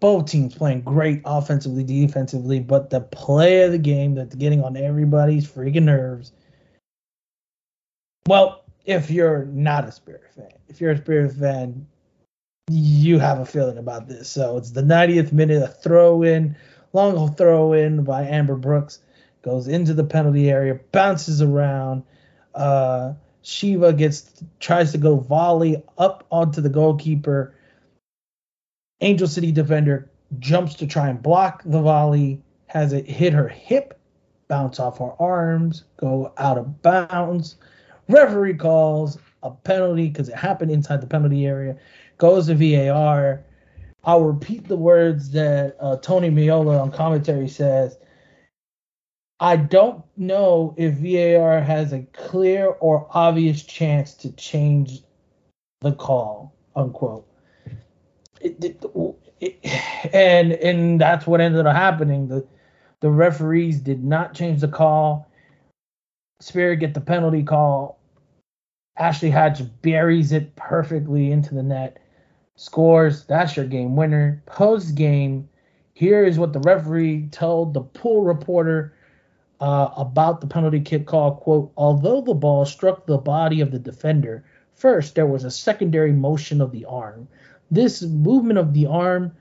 Both teams playing great offensively, defensively, but the play of the game that's getting on everybody's freaking nerves well, if you're not a Spirit fan, if you're a Spirit fan, you have a feeling about this. So it's the 90th minute, a throw in, long throw in by Amber Brooks, goes into the penalty area, bounces around. Uh, Shiva gets tries to go volley up onto the goalkeeper. Angel City defender jumps to try and block the volley, has it hit her hip, bounce off her arms, go out of bounds. Referee calls a penalty because it happened inside the penalty area. Goes to VAR. I'll repeat the words that uh, Tony Meola on commentary says. I don't know if VAR has a clear or obvious chance to change the call, unquote. It, it, it, and and that's what ended up happening. The the referees did not change the call. Spirit get the penalty call. Ashley Hatch buries it perfectly into the net. Scores. That's your game winner. Post game, here is what the referee told the pool reporter uh, about the penalty kick call. Quote: Although the ball struck the body of the defender, first there was a secondary motion of the arm. This movement of the arm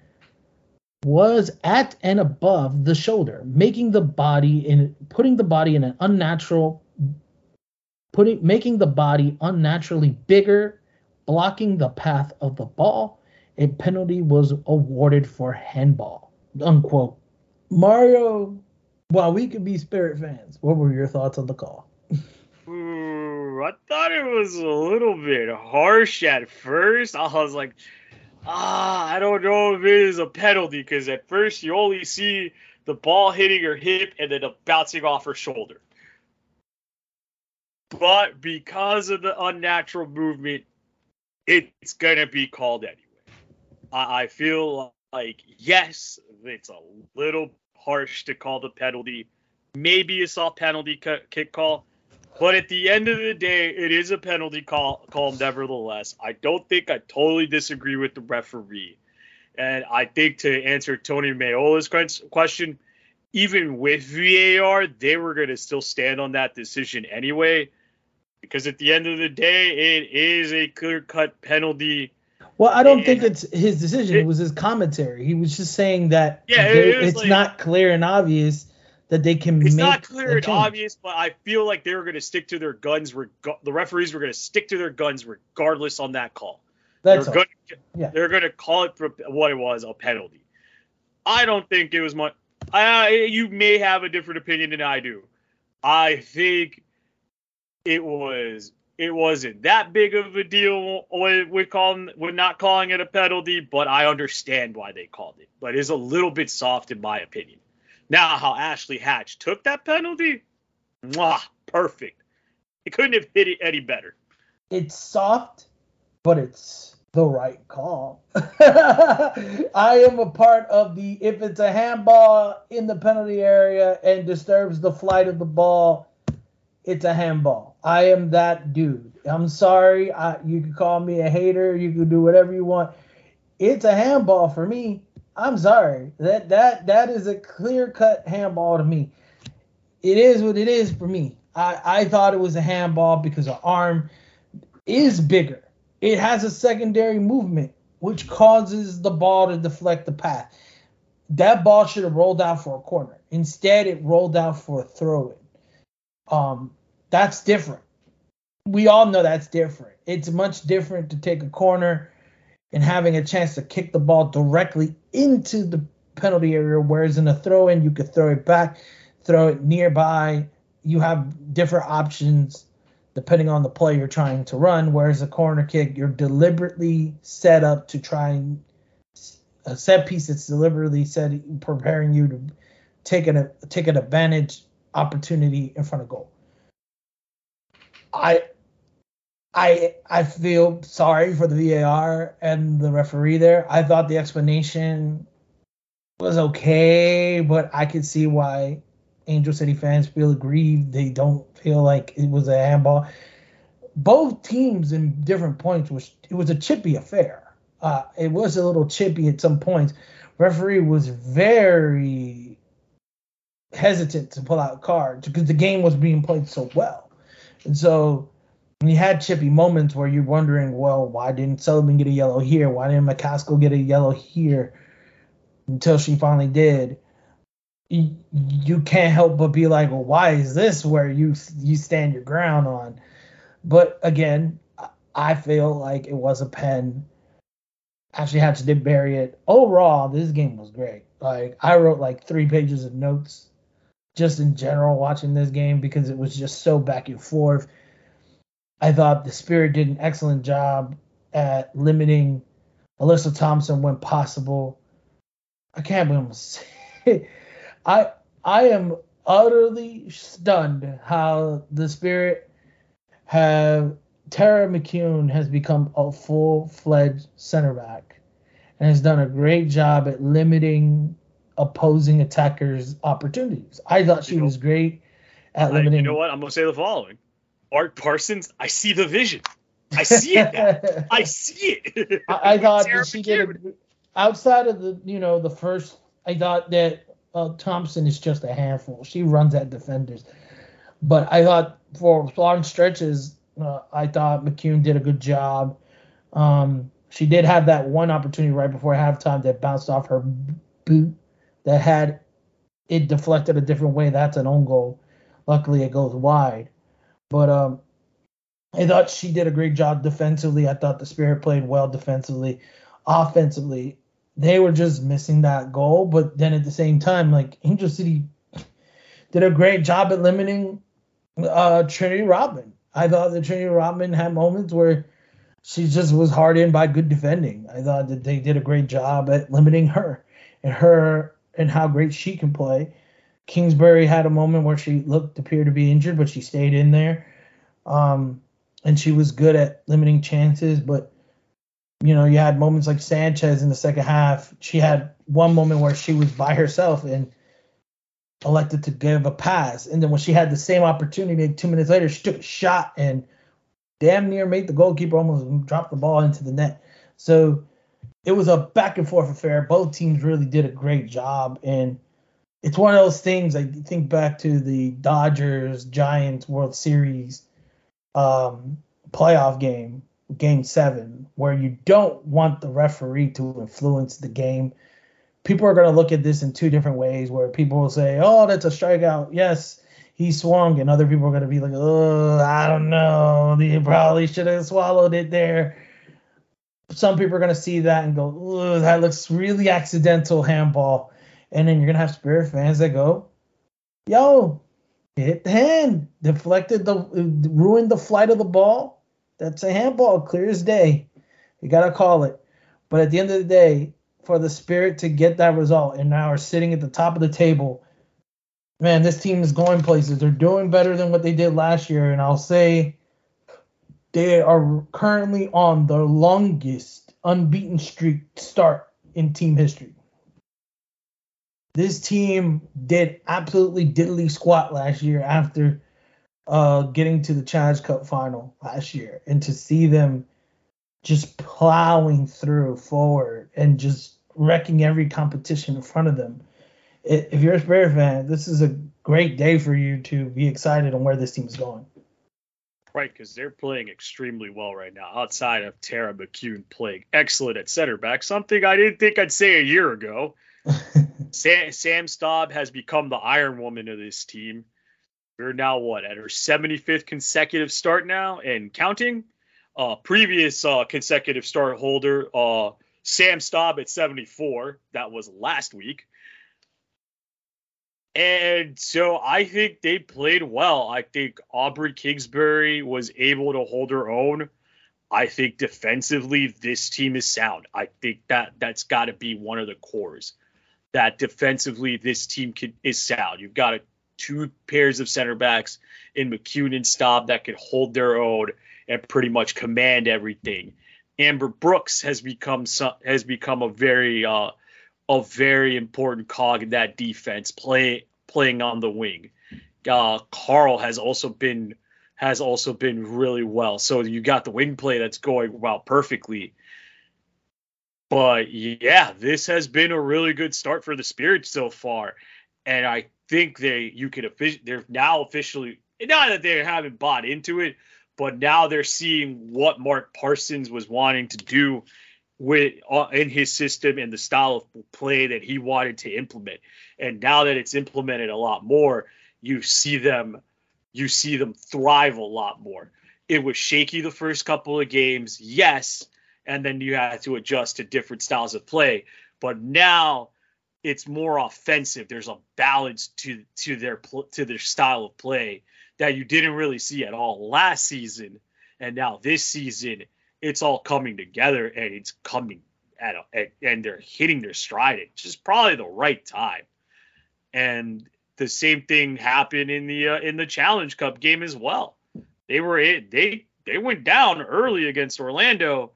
was at and above the shoulder, making the body in putting the body in an unnatural putting making the body unnaturally bigger, blocking the path of the ball. A penalty was awarded for handball. Unquote. Mario, while we could be Spirit fans, what were your thoughts on the call? Ooh, I thought it was a little bit harsh at first. I was like, ah, I don't know if it is a penalty because at first you only see the ball hitting her hip and then bouncing off her shoulder. But because of the unnatural movement, it's gonna be called anyway. I, I feel like yes, it's a little harsh to call the penalty. Maybe a soft penalty kick call, but at the end of the day, it is a penalty call. Call nevertheless. I don't think I totally disagree with the referee, and I think to answer Tony Meola's question, even with VAR, they were going to still stand on that decision anyway because at the end of the day, it is a clear cut penalty. Well, I don't and think it's his decision. It, it, was his commentary. He was just saying that yeah, it it's like, not clear and obvious that they can it's not clear and obvious, but I feel like they were going to stick to their guns. Reg- the referees were going to stick to their guns regardless on that call. That's they're going yeah. they're going to call it for what it was a penalty. I don't think it was much. I, you may have a different opinion than I do. I think it was it wasn't that big of a deal with, with calling with not calling it a penalty, but I understand why they called it. But it's a little bit soft in my opinion. Now how Ashley Hatch took that penalty, mwah, perfect. It couldn't have hit it any better. It's soft, but it's the right call. I am a part of the if it's a handball in the penalty area and disturbs the flight of the ball, it's a handball. I am that dude. I'm sorry. I, you can call me a hater. You can do whatever you want. It's a handball for me. I'm sorry. That that that is a clear cut handball to me. It is what it is for me. I, I thought it was a handball because her arm is bigger. It has a secondary movement, which causes the ball to deflect the path. That ball should have rolled out for a corner. Instead, it rolled out for a throw in. Um, that's different. We all know that's different. It's much different to take a corner and having a chance to kick the ball directly into the penalty area, whereas in a throw in, you could throw it back, throw it nearby. You have different options depending on the play you're trying to run, whereas a corner kick, you're deliberately set up to try and a set piece that's deliberately set preparing you to take an take an advantage opportunity in front of goal. I I I feel sorry for the VAR and the referee there. I thought the explanation was okay, but I could see why Angel City fans feel aggrieved. They don't feel like it was a handball. Both teams in different points was it was a chippy affair. Uh, it was a little chippy at some points. Referee was very hesitant to pull out cards because the game was being played so well, and so you had chippy moments where you're wondering, well, why didn't Sullivan get a yellow here? Why didn't McCaskill get a yellow here? Until she finally did. You, can't help but be like, well, why is this where you you stand your ground on? But again, I feel like it was a pen. Actually, had to bury it. Overall, this game was great. Like I wrote like three pages of notes just in general watching this game because it was just so back and forth I thought the Spirit did an excellent job at limiting Alyssa Thompson when possible. I can't believe I'm I I am utterly stunned how the Spirit have Tara McKeown has become a full fledged center back and has done a great job at limiting opposing attackers' opportunities. I thought she you know, was great at limiting. I, you know what? I'm gonna say the following. Art Parsons, I see the vision. I see it. I see it. I, I thought that she did a, outside of the you know the first. I thought that uh, Thompson is just a handful. She runs at defenders, but I thought for long stretches, uh, I thought McKeown did a good job. Um, she did have that one opportunity right before halftime that bounced off her boot that had it deflected a different way. That's an own goal. Luckily, it goes wide. But um, I thought she did a great job defensively. I thought the Spirit played well defensively. Offensively, they were just missing that goal. But then at the same time, like Angel City did a great job at limiting uh, Trinity Rodman. I thought that Trinity Rodman had moments where she just was hard in by good defending. I thought that they did a great job at limiting her and her and how great she can play. Kingsbury had a moment where she looked appeared to be injured, but she stayed in there. Um, and she was good at limiting chances, but you know, you had moments like Sanchez in the second half. She had one moment where she was by herself and elected to give a pass. And then when she had the same opportunity two minutes later, she took a shot and damn near made the goalkeeper almost drop the ball into the net. So it was a back and forth affair. Both teams really did a great job. And it's one of those things. I think back to the Dodgers Giants World Series um, playoff game, Game Seven, where you don't want the referee to influence the game. People are going to look at this in two different ways. Where people will say, "Oh, that's a strikeout." Yes, he swung, and other people are going to be like, "Oh, I don't know. He probably should have swallowed it there." Some people are going to see that and go, "Oh, that looks really accidental handball." And then you're gonna have Spirit fans that go, "Yo, hit the hand, deflected the, ruined the flight of the ball. That's a handball, clear as day. You gotta call it." But at the end of the day, for the Spirit to get that result and now are sitting at the top of the table, man, this team is going places. They're doing better than what they did last year, and I'll say they are currently on the longest unbeaten streak start in team history. This team did absolutely diddly squat last year after uh, getting to the Challenge Cup final last year, and to see them just plowing through forward and just wrecking every competition in front of them. If you're a Spurs fan, this is a great day for you to be excited on where this team is going. Right, because they're playing extremely well right now. Outside of Tara McKeown playing excellent at center back, something I didn't think I'd say a year ago. Sam, Sam Staab has become the Iron Woman of this team. We're now what at her 75th consecutive start now and counting. uh, previous uh, consecutive start holder, uh, Sam Staab at 74. That was last week. And so I think they played well. I think Aubrey Kingsbury was able to hold her own. I think defensively this team is sound. I think that that's got to be one of the cores. That defensively this team can, is sound. You've got a, two pairs of center backs in McKeown and Staab that can hold their own and pretty much command everything. Amber Brooks has become some, has become a very uh, a very important cog in that defense, play, playing on the wing. Uh, Carl has also been has also been really well. So you got the wing play that's going well perfectly. But yeah, this has been a really good start for the Spirit so far, and I think they you can they're now officially not that they haven't bought into it, but now they're seeing what Mark Parsons was wanting to do with uh, in his system and the style of play that he wanted to implement. And now that it's implemented a lot more, you see them you see them thrive a lot more. It was shaky the first couple of games, yes, and then you had to adjust to different styles of play. But now it's more offensive. There's a balance to to their to their style of play that you didn't really see at all last season, and now this season it's all coming together and it's coming at a, and they're hitting their stride. It's just probably the right time. And the same thing happened in the uh, in the Challenge Cup game as well. They were they they went down early against Orlando,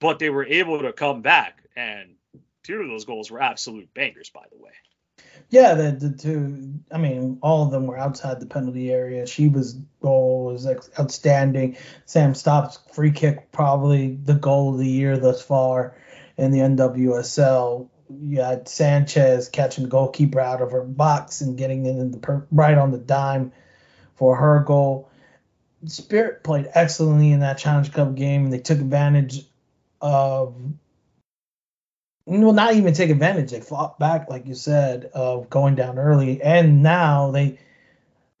but they were able to come back. And two of those goals were absolute bangers, by the way. Yeah, the, the two. I mean, all of them were outside the penalty area. She was goal was outstanding. Sam Staab's free kick, probably the goal of the year thus far in the NWSL. You had Sanchez catching the goalkeeper out of her box and getting in the per, right on the dime for her goal. Spirit played excellently in that Challenge Cup game. and They took advantage of well, not even take advantage. They fought back, like you said, of going down early, and now they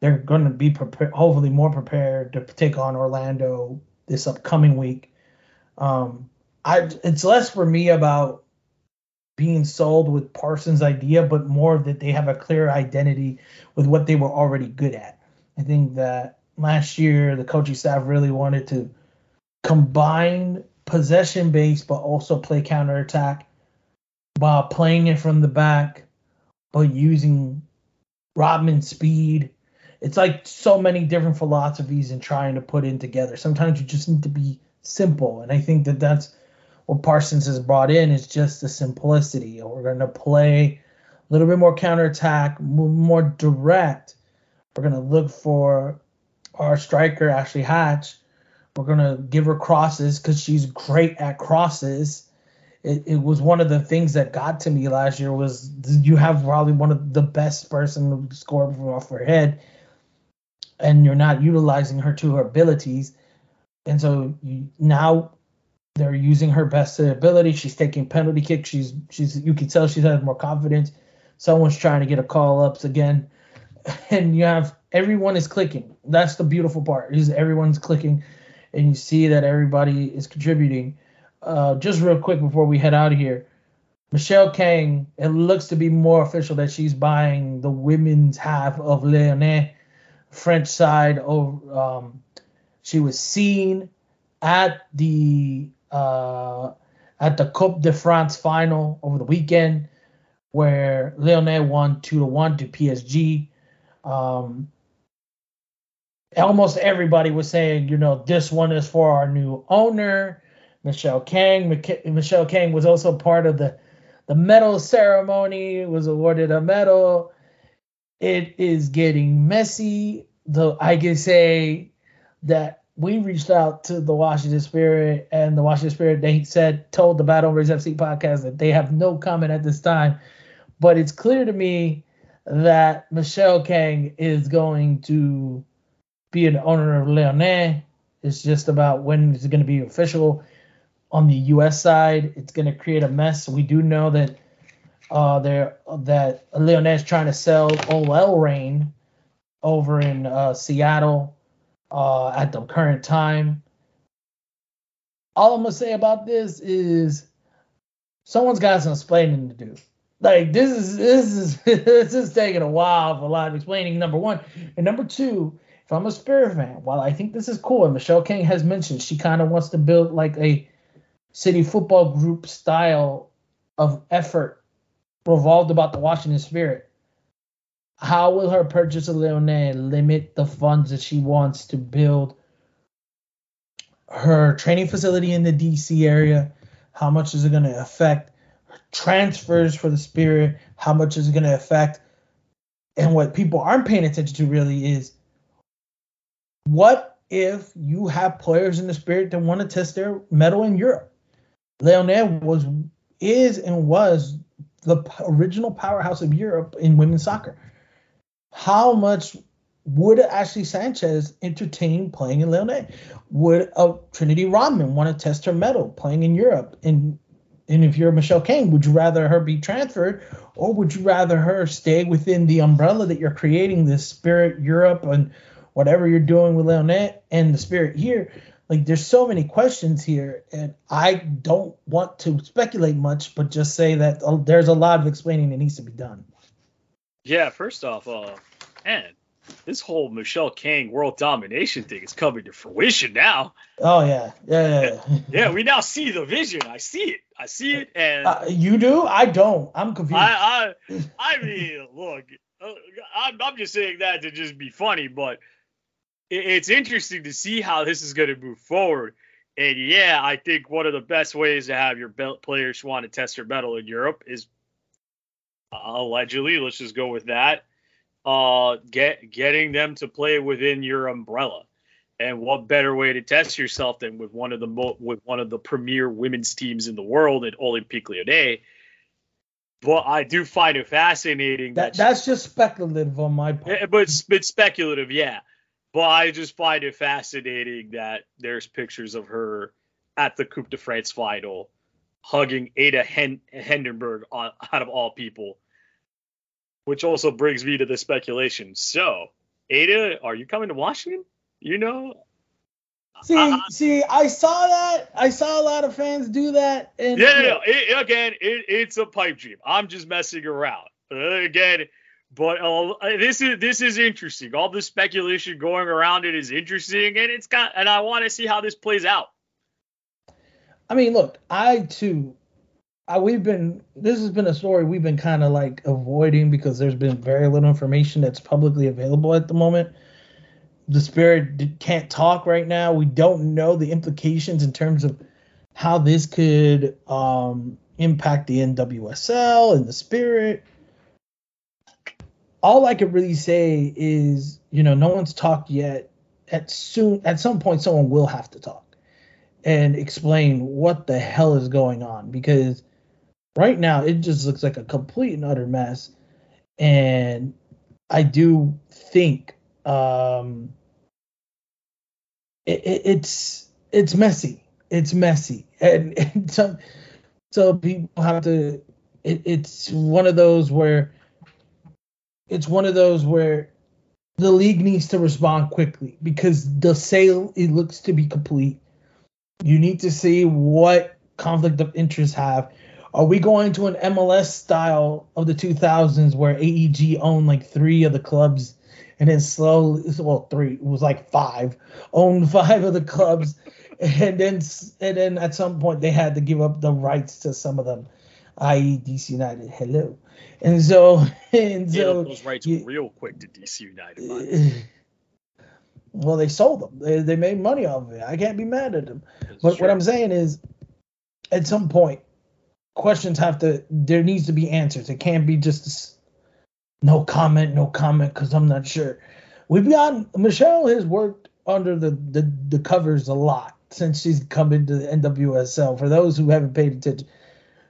they're going to be prepared, hopefully more prepared to take on Orlando this upcoming week. Um, I it's less for me about being sold with Parsons' idea, but more that they have a clear identity with what they were already good at. I think that last year the coaching staff really wanted to combine possession based but also play counterattack while playing it from the back, but using Rodman's speed. It's like so many different philosophies and trying to put in together. Sometimes you just need to be simple, and I think that that's what Parsons has brought in is just the simplicity. We're going to play a little bit more counterattack, more direct. We're going to look for our striker Ashley Hatch. We're going to give her crosses because she's great at crosses it, it was one of the things that got to me last year was you have probably one of the best person to score off her head and you're not utilizing her to her abilities. And so you, now they're using her best ability. She's taking penalty kicks. She's she's you can tell she's has more confidence. Someone's trying to get a call ups again. And you have everyone is clicking. That's the beautiful part is everyone's clicking. And you see that everybody is contributing uh, just real quick before we head out of here, Michele Kang, it looks to be more official that she's buying the women's half of Lyonnais, French side. Over, um, she was seen at the uh, at the Coupe de France final over the weekend, where Lyonnais won two to one to PSG. Um, almost everybody was saying, you know, this one is for our new owner. Michele Kang. Michele Kang was also part of the the medal ceremony. Was awarded a medal. It is getting messy. Though I can say that we reached out to the Washington Spirit, and the Washington Spirit they said told the Bad Hombres FC podcast that they have no comment at this time. But it's clear to me that Michele Kang is going to be an owner of Lyonnais. It's just about when it's going to be official on the U.S. side, it's going to create a mess. We do know that uh, there that is trying to sell OL Reign over in uh, Seattle uh, at the current time. all I'm gonna say about this is someone's got some explaining to do. Like this is this is this is taking a while for a lot of explaining. Number one, and number two, if I'm a Spirit fan, while I think this is cool, and Michele Kang has mentioned she kind of wants to build like a city football group style of effort revolved about the Washington Spirit. How will her purchase of Leone limit the funds that she wants to build her training facility in the DC area? How much is it going to affect transfers for the Spirit? How much is it going to affect? And what people aren't paying attention to really is what if you have players in the Spirit that want to test their mettle in Europe? Leone was, is, and was the original powerhouse of Europe in women's soccer. How much would Ashley Sanchez entertain playing in Leone? Would a Trinity Rodman want to test her mettle playing in Europe? And and if you're Michele Kang, would you rather her be transferred or would you rather her stay within the umbrella that you're creating, this Spirit Europe and whatever you're doing with Leone and the Spirit here? Like there's so many questions here, and I don't want to speculate much, but just say that uh, there's a lot of explaining that needs to be done. Yeah, first off, uh, man, this whole Michele Kang world domination thing is coming to fruition now. Oh yeah, yeah, yeah. Yeah, yeah we now see the vision. I see it. I see it, and uh, you do. I don't. I'm confused. I, I, I mean, look, uh, I'm, I'm just saying that to just be funny, but it's interesting to see how this is going to move forward. And yeah, I think one of the best ways to have your players want to test their mettle in Europe is allegedly, let's just go with that, uh, get getting them to play within your umbrella. And what better way to test yourself than with one of the mo- with one of the premier women's teams in the world at Olympique Lyonnais? But I do find it fascinating that, that that's just speculative on my part. But it's, it's speculative, yeah. But I just find it fascinating that there's pictures of her at the Coupe de France final hugging Ada Hen- Hegerberg out of all people. Which also brings me to the speculation. So, Ada, are you coming to Washington? You know? See, uh, see, I saw that. I saw a lot of fans do that. And yeah, yeah, it, again, it, it's a pipe dream. I'm just messing around. Uh, again, but uh, this is this is interesting. All the speculation going around it is interesting, and it's got and I want to see how this plays out. I mean, look, I too, I we've been this has been a story we've been kind of like avoiding because there's been very little information that's publicly available at the moment. The spirit can't talk right now. We don't know the implications in terms of how this could um, impact the NWSL and the spirit all I could really say is, you know, no one's talked yet. At soon, at some point, someone will have to talk and explain what the hell is going on because right now it just looks like a complete and utter mess. And I do think um, it, it, it's it's messy. It's messy, and, and some so people have to. It, it's one of those where it's one of those where the league needs to respond quickly because the sale it looks to be complete. You need to see what conflict of interest have. Are we going to an MLS style of the 2000s where AEG owned like three of the clubs and then slowly, well, three, it was like five, owned five of the clubs, and then and then at some point they had to give up the rights to some of them, i.e. DC United. Hello. And so, and so those rights you, real quick to DC United. Well, they sold them. They, they made money off of it. I can't be mad at them. That's but true. what I'm saying is, at some point, questions have to. There needs to be answers. It can't be just no comment, no comment, because I'm not sure. We've got Michele has worked under the, the the covers a lot since she's come into the NWSL. For those who haven't paid attention,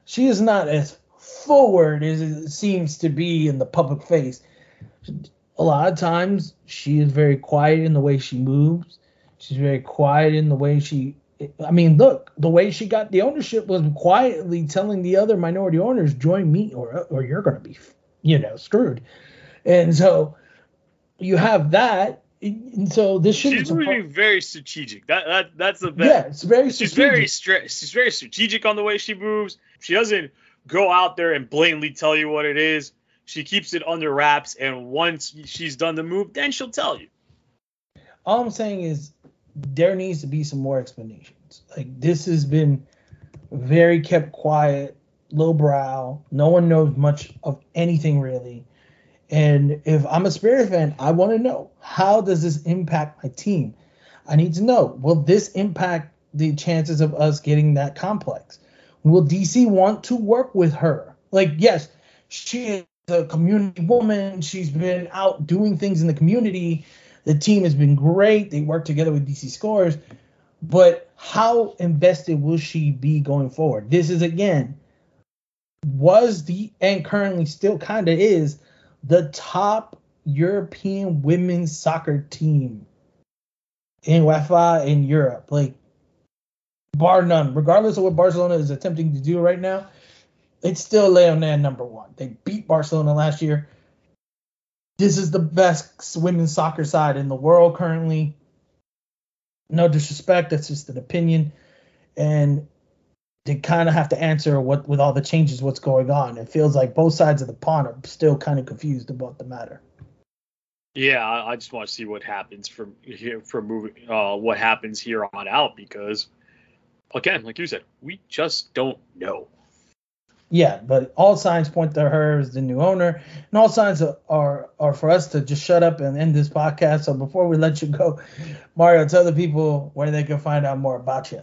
she is not as forward as it seems to be in the public face. A lot of times she is very quiet in the way she moves. She's very quiet in the way she I mean, look, the way she got the ownership was quietly telling the other minority owners, "Join me, or or you're going to be, you know, screwed." And so you have that, And so this shouldn't. She's moving very strategic. That that that's the best. yeah, it's very. she's strategic. very stra- she's very strategic on the way she moves. She doesn't go out there and blatantly tell you what it is. She keeps it under wraps, and once she's done the move, then she'll tell you. all I'm saying is there needs to be some more explanations. Like this has been very kept quiet, low brow. No one knows much of anything really. And if I'm a Spirit fan, I want to know how does this impact my team? I need to know will this impact the chances of us getting that complex? Will DC want to work with her? Like, yes, she is a community woman. She's been out doing things in the community. The team has been great. They work together with DC Scores. But how invested will she be going forward? This is again was the and currently still kind of is the top European women's soccer team in UEFA in Europe. Like bar none, regardless of what Barcelona is attempting to do right now, it's still Lyonnais number one. They beat Barcelona last year. This is the best women's soccer side in the world currently. No disrespect, that's just an opinion. And they kind of have to answer what with all the changes what's going on. It feels like both sides of the pond are still kind of confused about the matter. Yeah, I, I just want to see what happens from here from moving uh what happens here on out because again, like you said, we just don't know. Yeah, but all signs point to her as the new owner, and all signs are, are are for us to just shut up and end this podcast. So before we let you go, Mario, tell the people where they can find out more about you.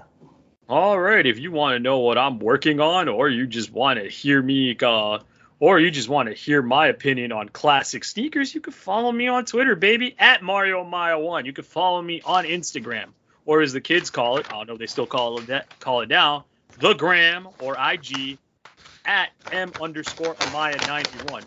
All right, if you want to know what I'm working on, or you just want to hear me, uh, or you just want to hear my opinion on classic sneakers, you can follow me on Twitter, baby, at Mario Maya One. You can follow me on Instagram, or as the kids call it, I don't know they still call it that, call it now, the Gram or IG at M underscore Amaya 91.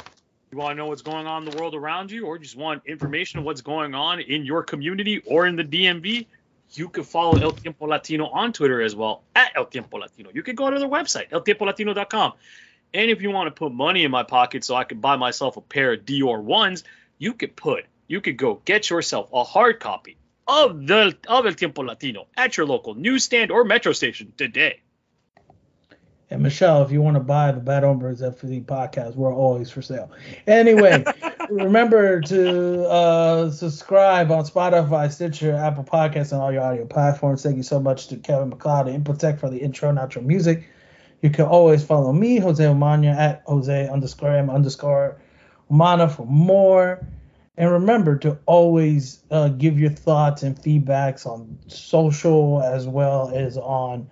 You want to know what's going on in the world around you, or just want information on what's going on in your community or in the DMV? You can follow El Tiempo Latino on Twitter as well at El Tiempo Latino. You can go to their website, eltiempolatino.com. And if you want to put money in my pocket so I can buy myself a pair of Dior ones, you could put, you could go get yourself a hard copy of the of El Tiempo Latino at your local newsstand or metro station today. And Michele, if you want to buy the Bad Hombres FC podcast, we're always for sale. Anyway, remember to uh, subscribe on Spotify, Stitcher, Apple Podcasts, and all your audio platforms. Thank you so much to Kevin MacLeod and Incompetech for the intro and outro music. You can always follow me, Jose Umana, at Jose underscore M underscore Umana for more. And remember to always uh, give your thoughts and feedbacks on social as well as on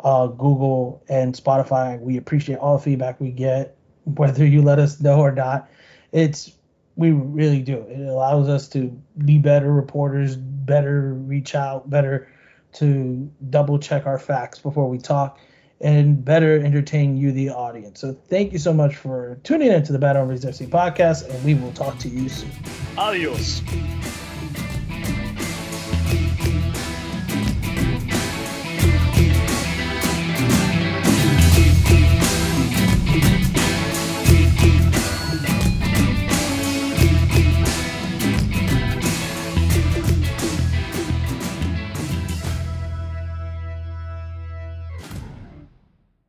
uh, Google and Spotify. We appreciate all the feedback we get, whether you let us know or not. It's we really do. It allows us to be better reporters, better reach out, better to double check our facts before we talk, and better entertain you, the audience. So thank you so much for tuning in to the Bad Hombres FC podcast, and we will talk to you soon. Adios.